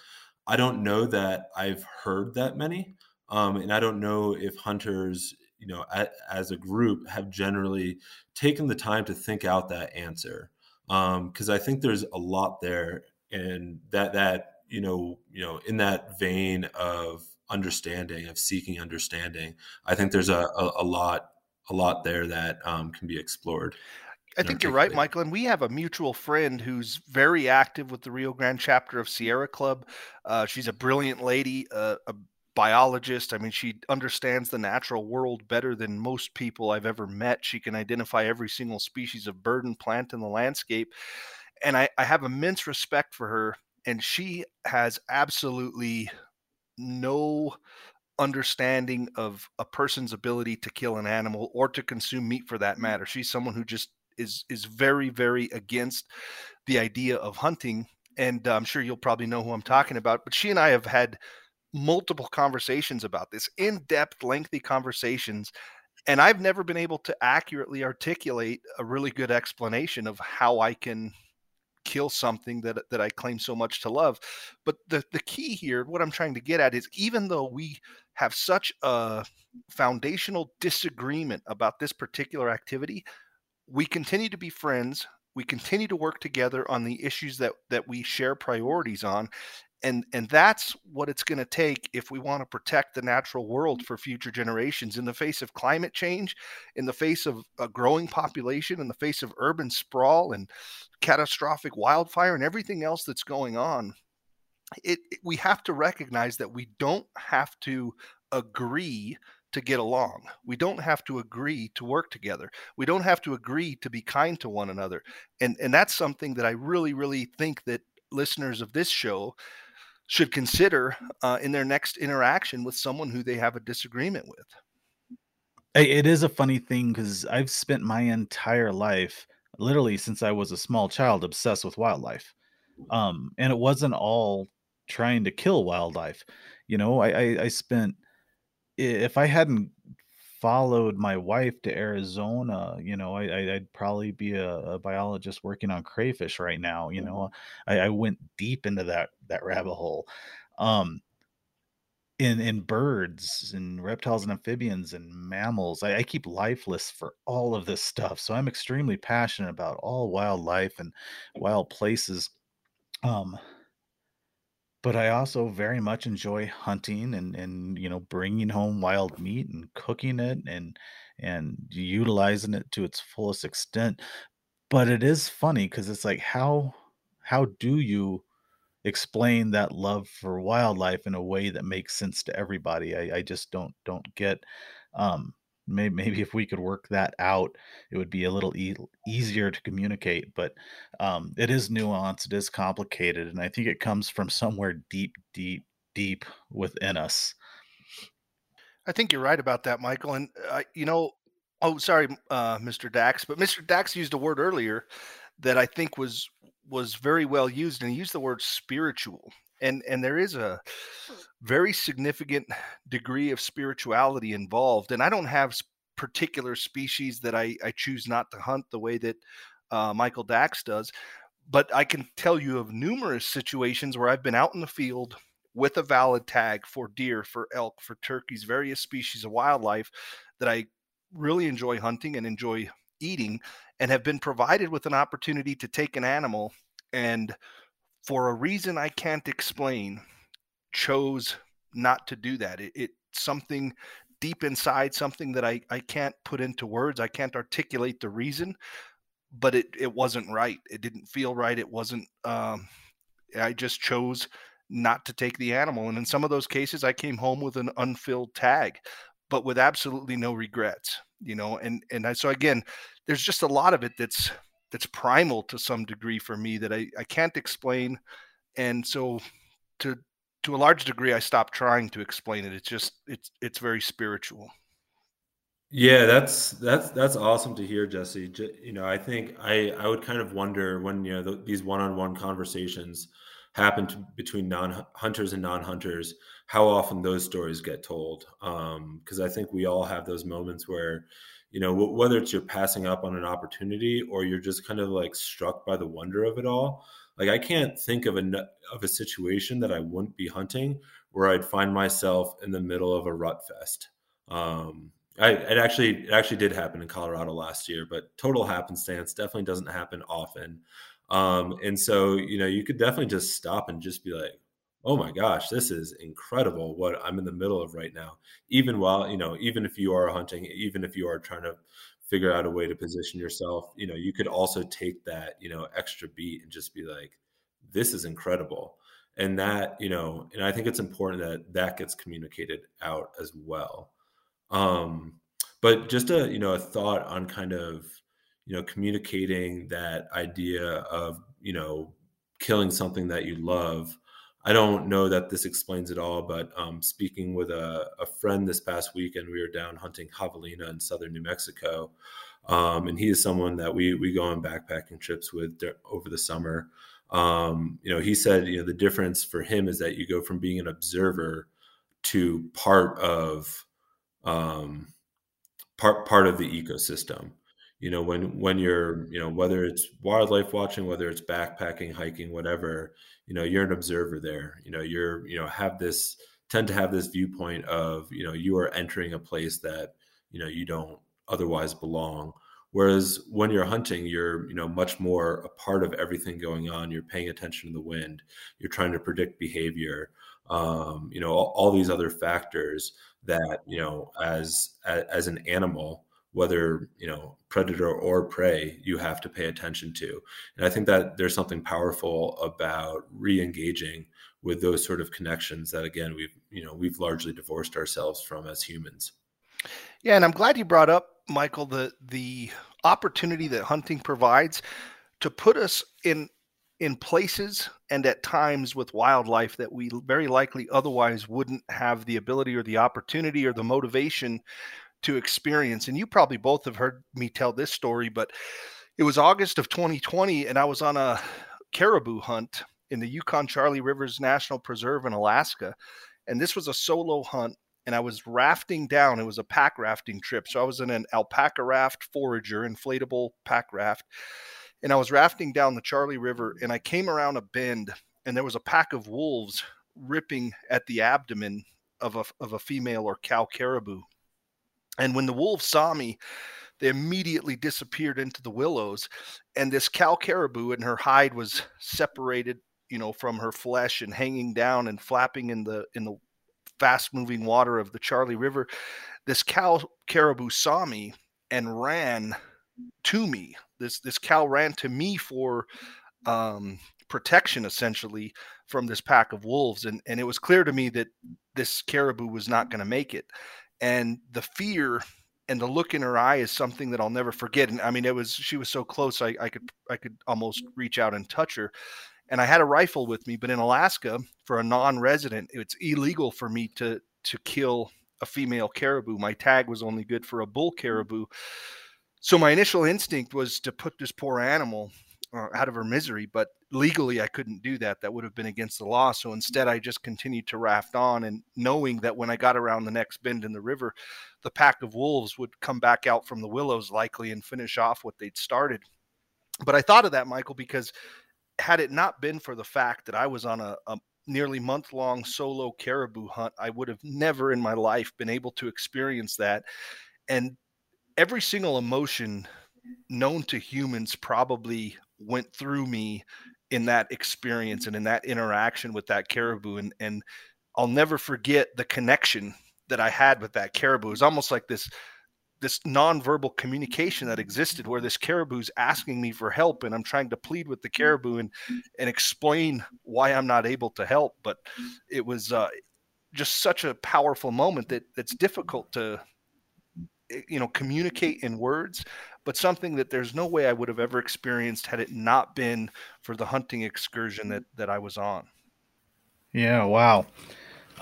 I don't know that I've heard that many, um, and I don't know if hunters, you know, a, as a group, have generally taken the time to think out that answer. Because um, I think there's a lot there, and that that you know, you know, in that vein of understanding, of seeking understanding. I think there's a, a, a lot a lot there that um, can be explored. I think you're right, Michael. And we have a mutual friend who's very active with the Rio Grande chapter of Sierra Club. Uh, she's a brilliant lady, uh, a biologist. I mean, she understands the natural world better than most people I've ever met. She can identify every single species of bird and plant in the landscape. And I, I have immense respect for her. And she has absolutely no understanding of a person's ability to kill an animal or to consume meat for that mm. matter. She's someone who just is is very very against the idea of hunting and I'm sure you'll probably know who I'm talking about, but she and I have had multiple conversations about this, in-depth lengthy conversations and I've never been able to accurately articulate a really good explanation of how I can kill something that that I claim so much to love. But the the key here, what I'm trying to get at is even though we have such a foundational disagreement about this particular activity, we continue to be friends. We continue to work together on the issues that that we share priorities on, and and that's what it's going to take if we want to protect the natural world for future generations in the face of climate change in the face of a growing population in the face of urban sprawl and catastrophic wildfire and everything else that's going on it, it, we have to recognize that we don't have to agree to get along. We don't have to agree to work together. We don't have to agree to be kind to one another. And and that's something that I really really think that listeners of this show should consider uh, in their next interaction with someone who they have a disagreement with. It is a funny thing because I've spent my entire life, literally since I was a small child, obsessed with wildlife. Um, and it wasn't all trying to kill wildlife. You know, I, I, I spent if I hadn't followed my wife to Arizona, you know, I, would probably be a, a, biologist working on crayfish right now. You know, I, I, went deep into that that rabbit hole. Um, in in birds and reptiles and amphibians and mammals, I, I keep life lists for all of this stuff. So I'm extremely passionate about all wildlife and wild places. Um, but I also very much enjoy hunting and and you know bringing home wild meat and cooking it and and utilizing it to its fullest extent. But it is funny because it's like how how do you explain that love for wildlife in a way that makes sense to everybody? I, I just don't don't get um maybe, maybe if we could work that out, it would be a little e- easier to communicate. But um, it is nuanced, it is complicated, and I think it comes from somewhere deep, deep, deep within us. I think you're right about that, Michael. And uh, you know, oh, sorry, uh, Mr. Dax, but Mr. Dax used a word earlier that I think was was very well used, and he used the word spiritual and and there is a very significant degree of spirituality involved and i don't have particular species that i i choose not to hunt the way that uh, michael dax does but i can tell you of numerous situations where i've been out in the field with a valid tag for deer for elk for turkeys various species of wildlife that i really enjoy hunting and enjoy eating and have been provided with an opportunity to take an animal and for a reason I can't explain, chose not to do that. It, it something deep inside, something that I, I can't put into words. I can't articulate the reason, but it, it wasn't right. It didn't feel right. It wasn't, um, I just chose not to take the animal. And in some of those cases, I came home with an unfilled tag, but with absolutely no regrets, you know? And, and I, so again, there's just a lot of it that's, that's primal to some degree for me that I, I can't explain. And so to to a large degree I stopped trying to explain it. It's just it's it's very spiritual. Yeah, that's that's that's awesome to hear, Jesse. You know, I think I I would kind of wonder when you know the, these one-on-one conversations happen to, between non-hunters and non-hunters, how often those stories get told. Because um, I think we all have those moments where you know whether it's you're passing up on an opportunity or you're just kind of like struck by the wonder of it all like i can't think of a of a situation that i wouldn't be hunting where i'd find myself in the middle of a rut fest um I, it actually it actually did happen in Colorado last year, but total happenstance definitely doesn't happen often. Um, and so you know you could definitely just stop and just be like, oh my gosh, this is incredible what I'm in the middle of right now. Even while, you know, even if you are hunting, even if you are trying to figure out a way to position yourself, you know, you could also take that, you know, extra beat and just be like, this is incredible. And that, you know, and I think it's important that that gets communicated out as well. Um, but just a, you know, a thought on kind of, you know, communicating that idea of, you know, killing something that you love I don't know that this explains it all, but um, speaking with a, a, friend this past weekend, we were down hunting javelina in southern New Mexico, um, and he is someone that we we go on backpacking trips with over the summer. Um, you know, he said, you know, the difference for him is that you go from being an observer to part of um, part part of the ecosystem you know when when you're you know whether it's wildlife watching whether it's backpacking hiking whatever you know you're an observer there you know you're you know have this tend to have this viewpoint of you know you are entering a place that you know you don't otherwise belong whereas when you're hunting you're you know much more a part of everything going on you're paying attention to the wind you're trying to predict behavior um, you know all, all these other factors that you know as as, as an animal whether you know predator or prey you have to pay attention to. And i think that there's something powerful about re-engaging with those sort of connections that again we've you know we've largely divorced ourselves from as humans. Yeah and i'm glad you brought up michael the the opportunity that hunting provides to put us in in places and at times with wildlife that we very likely otherwise wouldn't have the ability or the opportunity or the motivation to experience. And you probably both have heard me tell this story, but it was August of 2020, and I was on a caribou hunt in the Yukon Charley Rivers National Preserve in Alaska. And this was a solo hunt, and I was rafting down. It was a pack rafting trip. So I was in an Alpacka raft forager, inflatable pack raft. And I was rafting down the Charley River, and I came around a bend, and there was a pack of wolves ripping at the abdomen of a, of a female or cow caribou and when the wolves saw me, they immediately disappeared into the willows. And this cow caribou and her hide was separated, you know, from her flesh and hanging down and flapping in the in the fast moving water of the Charley River. This cow caribou saw me and ran to me. This this cow ran to me for um, protection essentially from this pack of wolves and and it was clear to me that this caribou was not going to make it and the fear and the look in her eye is something that I'll never forget. And I mean, it was she was so close, I, I could I could almost reach out and touch her. And I had a rifle with me, but in Alaska, for a non-resident, it's illegal for me to to kill a female caribou. My tag was only good for a bull caribou. So my initial instinct was to put this poor animal uh, out of her misery, but legally I couldn't do that. That would have been against the law. So instead, mm-hmm. I just continued to raft on, and knowing that when I got around the next bend in the river, the pack of wolves would come back out from the willows likely and finish off what they'd started. But I thought of that, Michael, because had it not been for the fact that I was on a, a nearly month long solo caribou hunt, I would have never in my life been able to experience that. And every single emotion known to humans probably went through me in that experience and in that interaction with that caribou and and I'll never forget the connection that I had with that caribou. It was almost like this this nonverbal communication that existed where this caribou's asking me for help and I'm trying to plead with the caribou and and explain why I'm not able to help. But it was uh, just such a powerful moment that that's difficult to eh, you know communicate in words but something that there's no way I would have ever experienced had it not been for the hunting excursion that that I was on. Yeah, wow.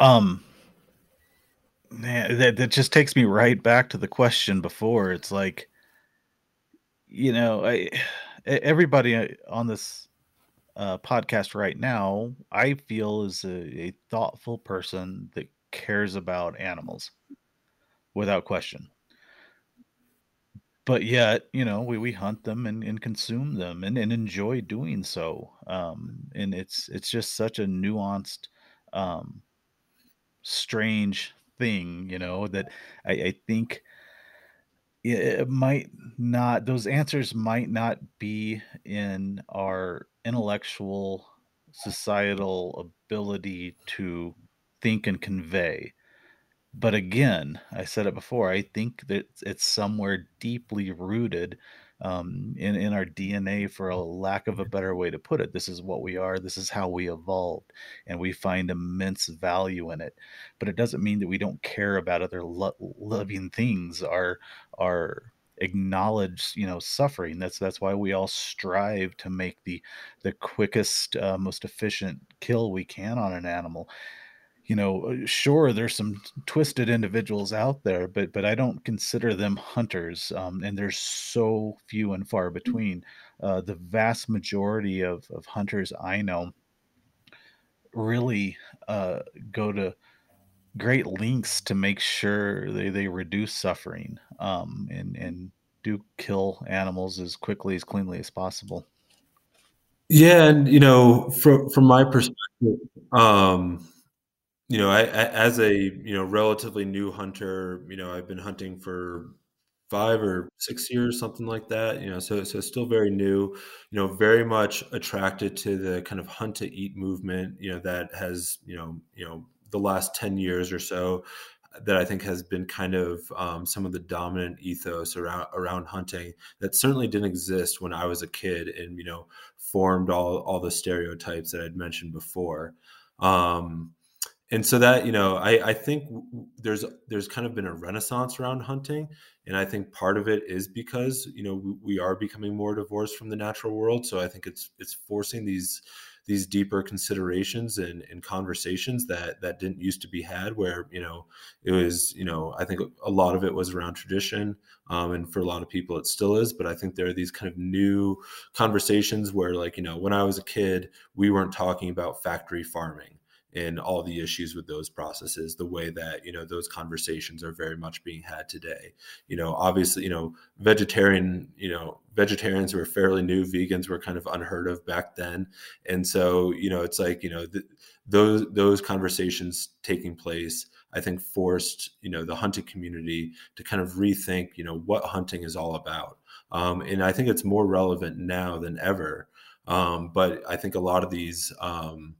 Um man, that that just takes me right back to the question before. It's like you know, I everybody uh, on this uh, podcast right now, I feel is a, a thoughtful person that cares about animals without question but yet you know we, we hunt them and, and consume them and, and enjoy doing so um, and it's it's just such a nuanced um, strange thing you know that i, I think it might not those answers might not be in our intellectual societal ability to think and convey. But again, I said it before, I think that it's somewhere deeply rooted um, in, in our DNA, for a lack of a better way to put it. This is what we are, this is how we evolved, and we find immense value in it. But it doesn't mean that we don't care about other lo- living things, our, our acknowledge you know suffering that's that's why we all strive to make the the quickest uh, most efficient kill we can on an animal you know uh, sure there's some twisted individuals out there but but i don't consider them hunters um, and there's so few and far between uh, the vast majority of, of hunters i know really uh, go to great lengths to make sure they, they reduce suffering um, and and do kill animals as quickly as cleanly as possible. Yeah, and you know, from from my perspective, um, you know, I, I, as a you know relatively new hunter, you know, I've been hunting for five or six years, something like that. You know, so so still very new. You know, very much attracted to the kind of hunt to eat movement. You know, that has you know you know the last 10 years or so that I think has been kind of um, some of the dominant ethos around around hunting that certainly didn't exist when I was a kid and you know formed all all the stereotypes that I'd mentioned before. Um, and so that you know I, I think there's there's kind of been a renaissance around hunting. And i think part of it is because you know we, are becoming more divorced from the natural world. So i think it's it's forcing these these deeper considerations and, and conversations that that didn't used to be had where you know it was you know i think a lot of it was around tradition um, and for a lot of people it still is. But i think there are these kind of new conversations where like you know when i was a kid we weren't talking about factory farming and all the issues with those processes the way that you know those conversations are very much being had today. You know obviously you know vegetarian you know vegetarians were fairly new vegans were kind of unheard of back then. And so you know it's like you know those those conversations taking place i think forced you know the hunting community to kind of rethink you know what hunting is all about. Um, and i think it's more relevant now than ever. Um, but i think a lot of these um,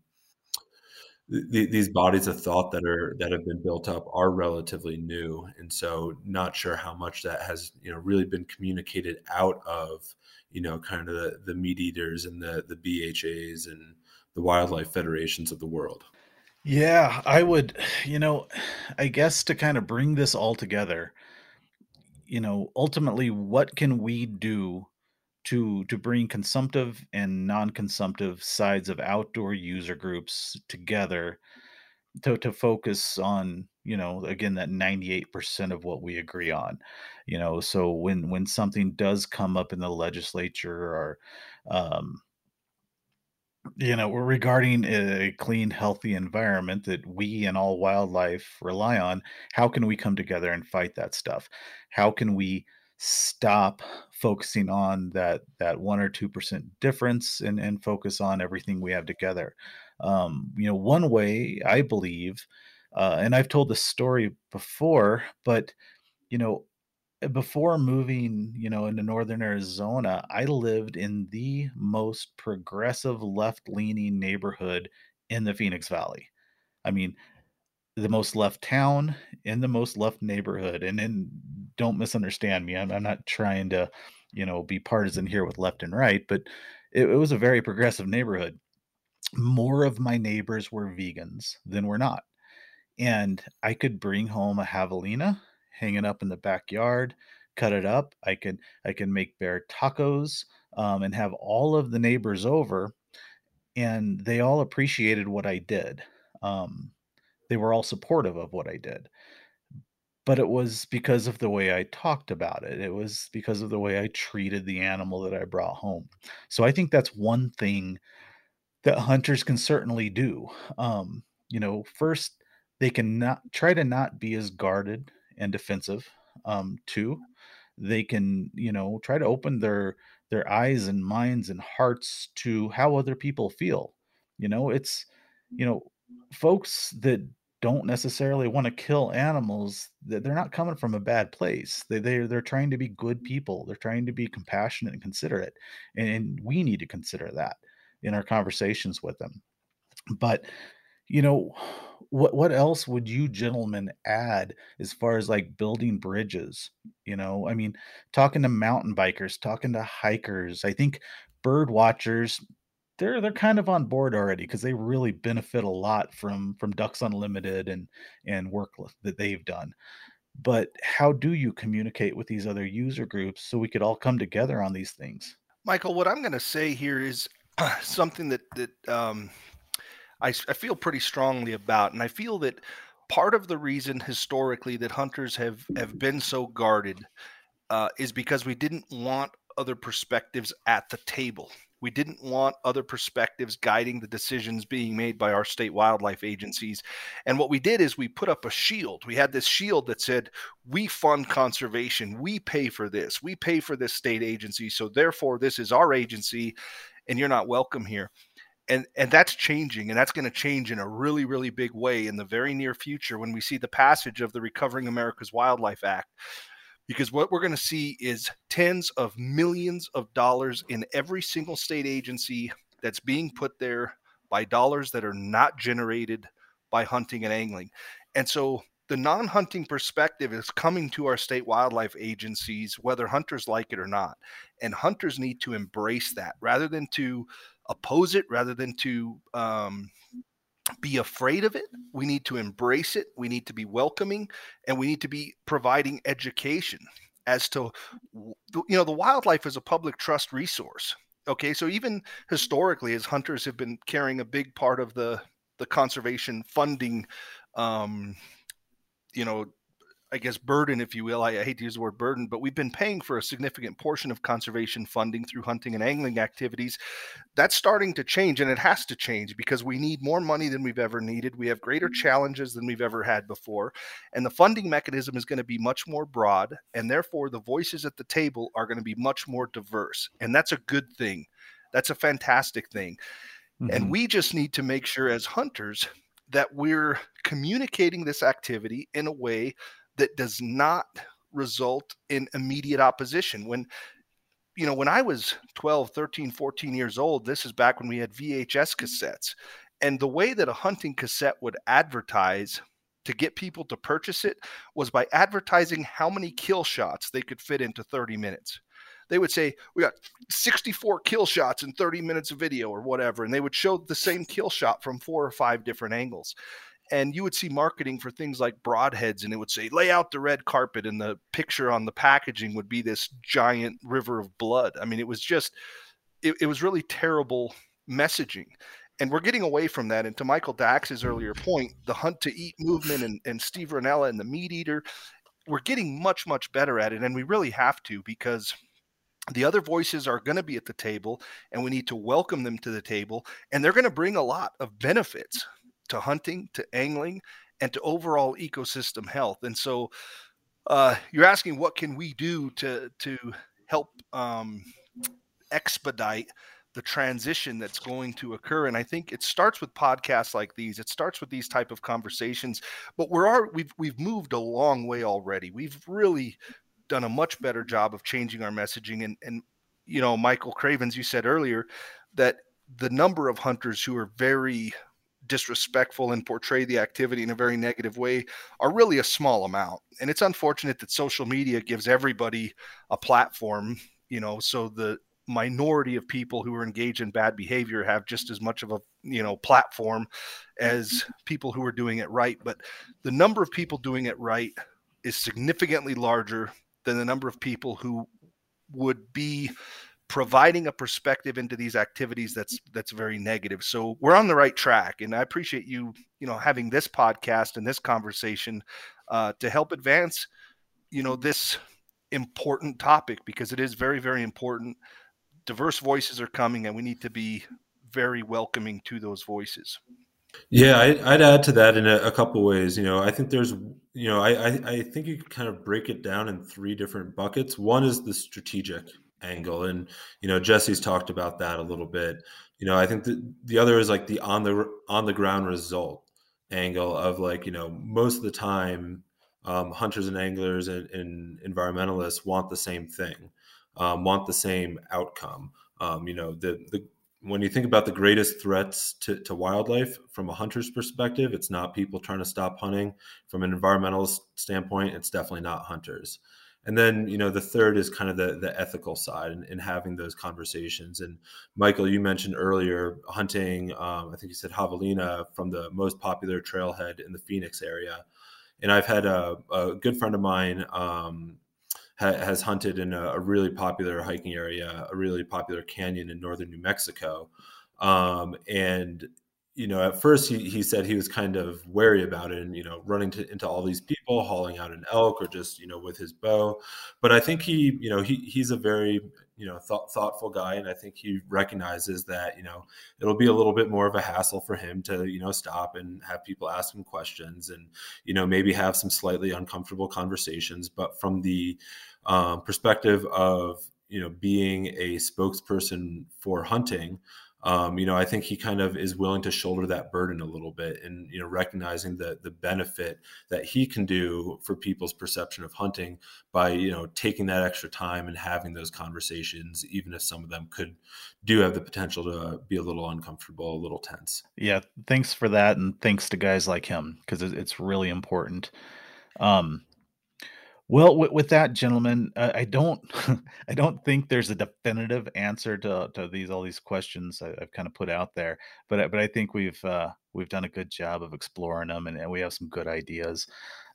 these bodies of thought that are that have been built up are relatively new. And so not sure how much that has you know really been communicated out of you know kind of the, the meat eaters and the the BHAs and the wildlife federations of the world. Yeah i would you know i guess to kind of bring this all together you know ultimately what can we do to to bring consumptive and non-consumptive sides of outdoor user groups together to to focus on you know again that 98% of what we agree on you know? So when when something does come up in the legislature or um you know we're regarding a clean healthy environment that we and all wildlife rely on how can we come together and fight that stuff? How can we stop focusing on that that one or two percent difference and and focus on everything we have together. Um, you know one way i believe uh, and i've told this story before but you know eh, before moving you know into northern arizona i lived in the most progressive left leaning neighborhood in the phoenix valley. I mean the most left town in the most left neighborhood and and don't misunderstand me I'm, I'm not trying to you know be partisan here with left and right but it, it was a very progressive neighborhood more of my neighbors were vegans than were not and i could bring home a javelina hang it up in the backyard cut it up i could i can make bear tacos um, and have all of the neighbors over and they all appreciated what i did um, they were all supportive of what I did. But it was because of the way I talked about it. It was because of the way I treated the animal that I brought home. So I think that's one thing that hunters can certainly do. Um, you know, first they can not try to not be as guarded and defensive. Um, two, they can, you know, try to open their their eyes and minds and hearts to how other people feel. You know, it's you know, folks that don't necessarily want to kill animals they're not coming from a bad place they they're, they're trying to be good mm. people they're trying to be compassionate and considerate and, and we need to consider that in our conversations with them. But you know, what what else would you gentlemen add as far as like building bridges? You know, I mean, talking to mountain bikers, talking to hikers. I think bird watchers they're they're kind of on board already because they really benefit a lot from from Ducks Unlimited and and work that they've done. But how do you communicate with these other user groups so we could all come together on these things? Michael, what I'm going to say here is <clears throat> something that that um, I, I feel pretty strongly about, and I feel that part of the reason historically that hunters have have been so guarded uh, is because we didn't want other perspectives at the table. We didn't want other perspectives guiding the decisions being made by our state wildlife agencies. And what we did is we put up a shield. We had this shield that said, We fund conservation. We pay for this. We pay for this state agency. So therefore, this is our agency, and you're not welcome here. And, and that's changing, and that's going to change in a really, really big way in the very near future when we see the passage of the Recovering America's Wildlife Act because what we're going to see is tens of millions of dollars in every single state agency that's being put there by dollars that are not generated by hunting and angling. And so the non hunting perspective is coming to our state wildlife agencies, whether hunters like it or not. And hunters need to embrace that rather than to oppose it, rather than to um, be afraid of it. We need to embrace it. We need to be welcoming and we need to be providing education as to, you know, the wildlife is a public trust resource. Okay. So even historically, as hunters have been carrying a big part of the, the conservation funding, um, you know, I guess, burden, if you will. I, I, hate to use the word burden, but we've been paying for a significant portion of conservation funding through hunting and angling activities. That's starting to change, and it has to change because we need more money than we've ever needed. We have greater challenges than we've ever had before. And the funding mechanism is going to be much more broad, and therefore the voices at the table are going to be much more diverse. And that's a good thing. That's a fantastic thing. Mm-hmm. And we just need to make sure as hunters that we're communicating this activity in a way that does not result in immediate opposition. When you know, when I was 12, 13, 14 years old, this is back when we had VHS mm-hmm. cassettes. And the way that a hunting cassette would advertise to get people to purchase it was by advertising how many kill shots they could fit into 30 minutes. They would say, We got 64 kill shots in 30 minutes of video or whatever. And they would show the same kill shot from four or five different angles and you would see marketing for things like broadheads and it would say lay out the red carpet and the picture on the packaging would be this giant river of blood. I mean it was just it, it was really terrible messaging. And we're getting away from that and to michael dax's earlier point the hunt to eat movement and, and steve rinella and the meat eater we're getting much much better at it and we really have to because the other voices are going to be at the table and we need to welcome them to the table and they're going to bring a lot of benefits to hunting, to angling, and to overall ecosystem health. And so, uh, you're asking what can we do to to help um, expedite the transition that's going to occur? And i think it starts with podcasts like these. It starts with these type of conversations but we're are we've we've moved a long way already. We've really done a much better job of changing our messaging. And and you know michael cravens you said earlier that the number of hunters who are very disrespectful and portray the activity in a very negative way are really a small amount. And it's unfortunate that social media gives everybody a platform, you know, so the minority of people who are engaged in bad behavior have just as much of a, you know, platform as mm-hmm. people who are doing it right, but the number of people doing it right is significantly larger than the number of people who would be providing a perspective into these activities that's that's very negative. So we're on the right track and i appreciate you you know having this podcast and this conversation uh, to help advance you know this important topic because it is very very important. Diverse voices are coming and we need to be very welcoming to those voices. Yeah I, would add to that in a, a couple ways you know. I think there's you know I, I i think you kind of break it down in three different buckets. One is the strategic angle and you know jesse's talked about that a little bit you know i think the, the other is like the on the on the ground result angle of like you know most of the time um, hunters and anglers and, and, environmentalists want the same thing um, want the same outcome um, you know the the when you think about the greatest threats to, to wildlife from a hunter's perspective, it's not people trying to stop hunting. From an environmental standpoint, it's definitely not hunters. And then, you know, the third is kind of the, the ethical side and, and having those conversations. And Michael, you mentioned earlier hunting, um, I think you said javelina from the most popular trailhead in the Phoenix area. And I've had a, a good friend of mine um, ha- has hunted in a, a, really popular hiking area, a really popular canyon in northern New Mexico. Um, and you know, at first he, he said he was kind of wary about it and, you know, running to, into all these people, hauling out an elk or just, you know, with his bow. But I think he, you know, he, he's a very, you know, thought, thoughtful guy. And I think he recognizes that, you know, it'll be a little bit more of a hassle for him to, you know, stop and have people ask him questions and, you know, maybe have some slightly uncomfortable conversations. But from the um, perspective of, you know, being a spokesperson for hunting, um, you know, I think he kind of is willing to shoulder that burden a little bit and, you know, recognizing the, the benefit that he can do for people's perception of hunting by, you know, taking that extra time and having those conversations, even if some of them could do have the potential to be a little uncomfortable, a little tense. Yeah. Thanks for that. And thanks to guys like him, because it's really important. Um, well, with, with that, gentlemen, uh, I don't, <laughs> I don't think there's a definitive answer to to these all these questions I, have kind of put out there, but but I think we've uh, we've done a good job of exploring them, and, and we have some good ideas,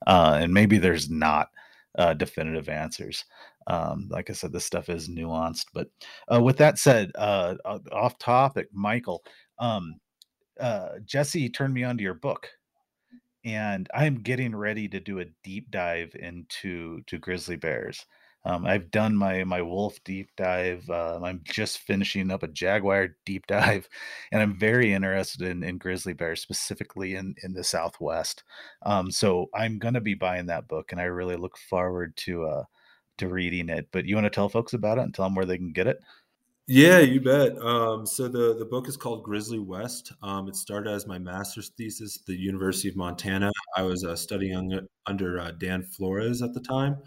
uh, and maybe there's not uh, definitive answers. Um, like I said, this stuff is nuanced. But uh, with that said, uh, off topic, Michael, um, Jesse turned me on to your book and I'm getting ready to do a deep dive into to grizzly bears. Um, I've done my my wolf deep dive. Uh, I'm just finishing up a jaguar deep <laughs> dive, and I'm very interested in, in grizzly bears specifically in in the Southwest. Um, so I'm gonna be buying that book, and I really look forward to uh to reading it. But you want to tell folks about it and tell them where they can get it? Yeah, you bet. Um, so the the book is called Grizzly West. Um, it started as my master's thesis at the University of Montana. I was uh, studying under, under uh, Dan Flores at the time,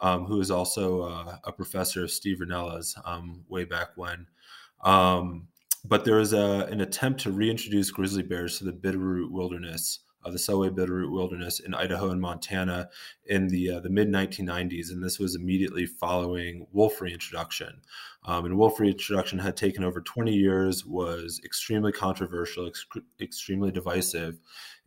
um, who is also uh, a professor of Steve Rinella's um, way back when. Um, but there was a, an attempt to reintroduce grizzly bears to the Bitterroot Wilderness uh, the Selway Bitterroot Wilderness in Idaho and Montana in the uh, the mid 1990s, and this was immediately following wolf reintroduction. Um, and wolf reintroduction had taken over 20 years, was extremely controversial, ex- extremely divisive.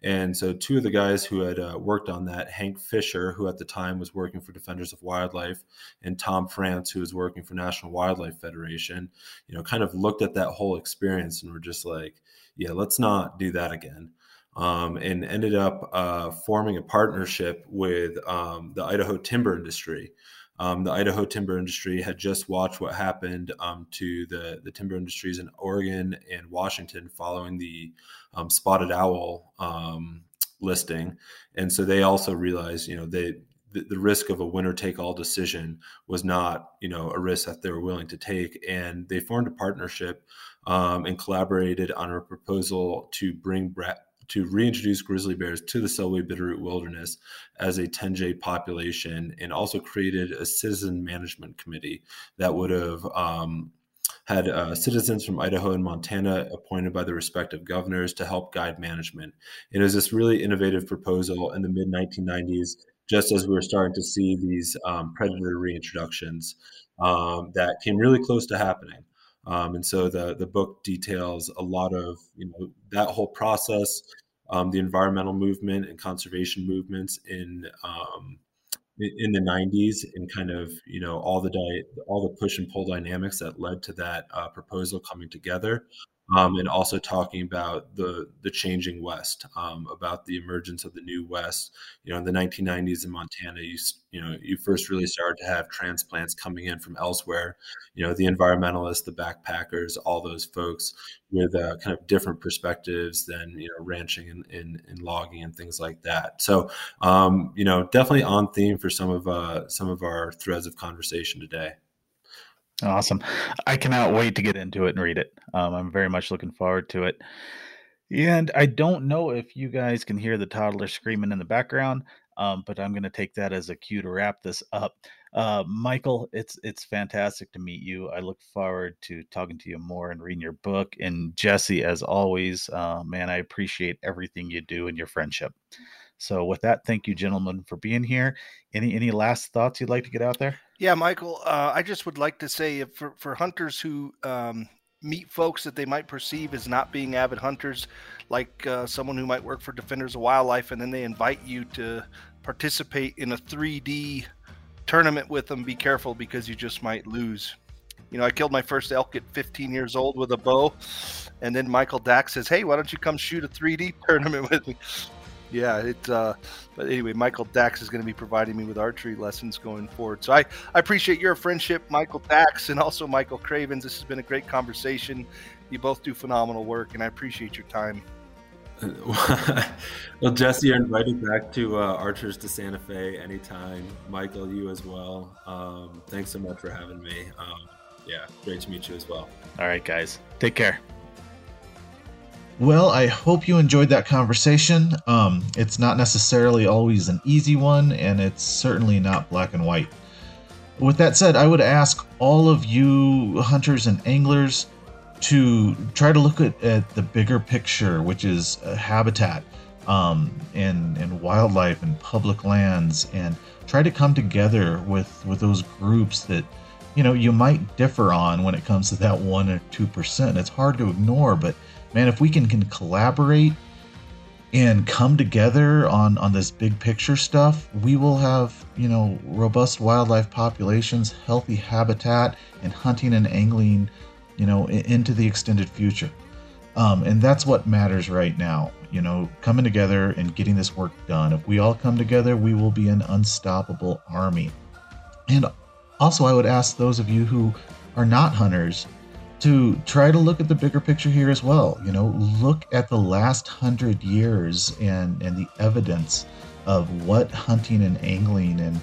And so, two of the guys who had uh, worked on that, Hank Fisher, who at the time was working for Defenders of Wildlife, and Tom France, who was working for National Wildlife Federation, you know, kind of looked at that whole experience and were just like, yeah, let's not do that again um, and ended up uh, forming a partnership with um, the Idaho timber industry. Um, the Idaho timber industry had just watched what happened um, to the, the timber industries in Oregon and Washington following the um, spotted owl um, listing. And so they also realized, you know, they, the, the risk of a winner take all decision was not, you know, a risk that they were willing to take. And they formed a partnership and collaborated on a proposal to bring Brett to reintroduce grizzly bears to the Selway Bitterroot Wilderness as a 10J population and also created a citizen management committee that would have um, had uh, citizens from Idaho and Montana appointed by the respective governors to help guide management. It was this really innovative proposal in the mid 1990s, just as we were starting to see these um, predator reintroductions um, that came really close to happening. Um, and so the the book details a lot of you know that whole process, um, the environmental movement and conservation movements in um, in the 90s and kind of you know all the di- all the push and pull dynamics that led to that uh, proposal coming together um, and also talking about the the changing West, um, about the emergence of the new West. You know, in the 1990s in Montana, you you know you first really started to have transplants coming in from elsewhere. You know, the environmentalists, the backpackers, all those folks with uh, kind of different perspectives than you know ranching and, and, and logging and things like that. So, um, you know, definitely on theme for some of uh, some of our threads of conversation today. Awesome. I cannot wait to get into it and read it. Um, I'm very much looking forward to it. And I don't know if you guys can hear the toddler screaming in the background. Um, but I'm going to take that as a cue to wrap this up. Uh, Michael, it's it's fantastic to meet you. I look forward to talking to you more and reading your book. And Jesse, as always, uh, man, I appreciate everything you do and your friendship. So, with that, thank you, gentlemen, for being here. Any any last thoughts you'd like to get out there? Yeah, Michael, uh, I just would like to say for for hunters who um, meet folks that they might perceive as not being avid hunters, like uh, someone who might work for Defenders of Wildlife, and then they invite you to participate in a 3D tournament with them, be careful because you just might lose. You know, I killed my first elk at 15 years old with a bow, and then Michael Dax says, "Hey, why don't you come shoot a 3D <laughs> tournament with me?" Yeah, it's. Uh, but anyway, Michael Dax is going to be providing me with archery lessons going forward. So I, I appreciate your friendship, Michael Dax, and also Michael Cravens. This has been a great conversation. You both do phenomenal work, and I appreciate your time. <laughs> well, Jesse, you're invited back to uh, Archers to Santa Fe anytime. Michael, you as well. Um, thanks so much for having me. Um, yeah, great to meet you as well. All right, guys. Take care. Well, I hope you enjoyed that conversation. Um, it's not necessarily always an easy one, and it's certainly not black and white. With that said, I would ask all of you hunters and anglers to try to look at, at the bigger picture, which is uh, habitat um, and, and wildlife and public lands, and try to come together with, with those groups that you know you might differ on when it comes to that one or two percent. It's hard to ignore, but man, if we can, can collaborate and come together on on this big picture stuff, we will have you know robust wildlife populations, healthy habitat, and hunting and angling you know, into the extended future. Um, and that's what matters right now, you know, coming together and getting this work done. If we all come together, we will be an unstoppable army. And also, I would ask those of you who are not hunters to try to look at the bigger picture here as well. You know, look at the last hundred years and, and the evidence of what hunting and angling and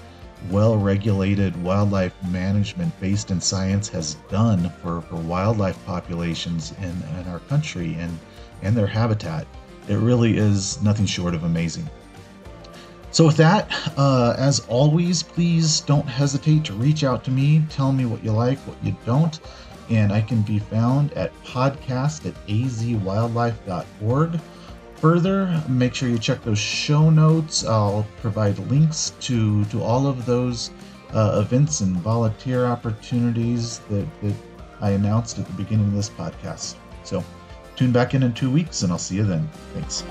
well regulated wildlife management based in science has done for, for wildlife populations in, in our country and, and their habitat. It really is nothing short of amazing. So, with that, uh, as always, please don't hesitate to reach out to me. Tell me what you like, what you don't. And I can be found at podcast at azwildlife.org. Further, make sure you check those show notes. I'll provide links to, to all of those uh, events and volunteer opportunities that, that I announced at the beginning of this podcast. So tune back in in two weeks and I'll see you then. Thanks.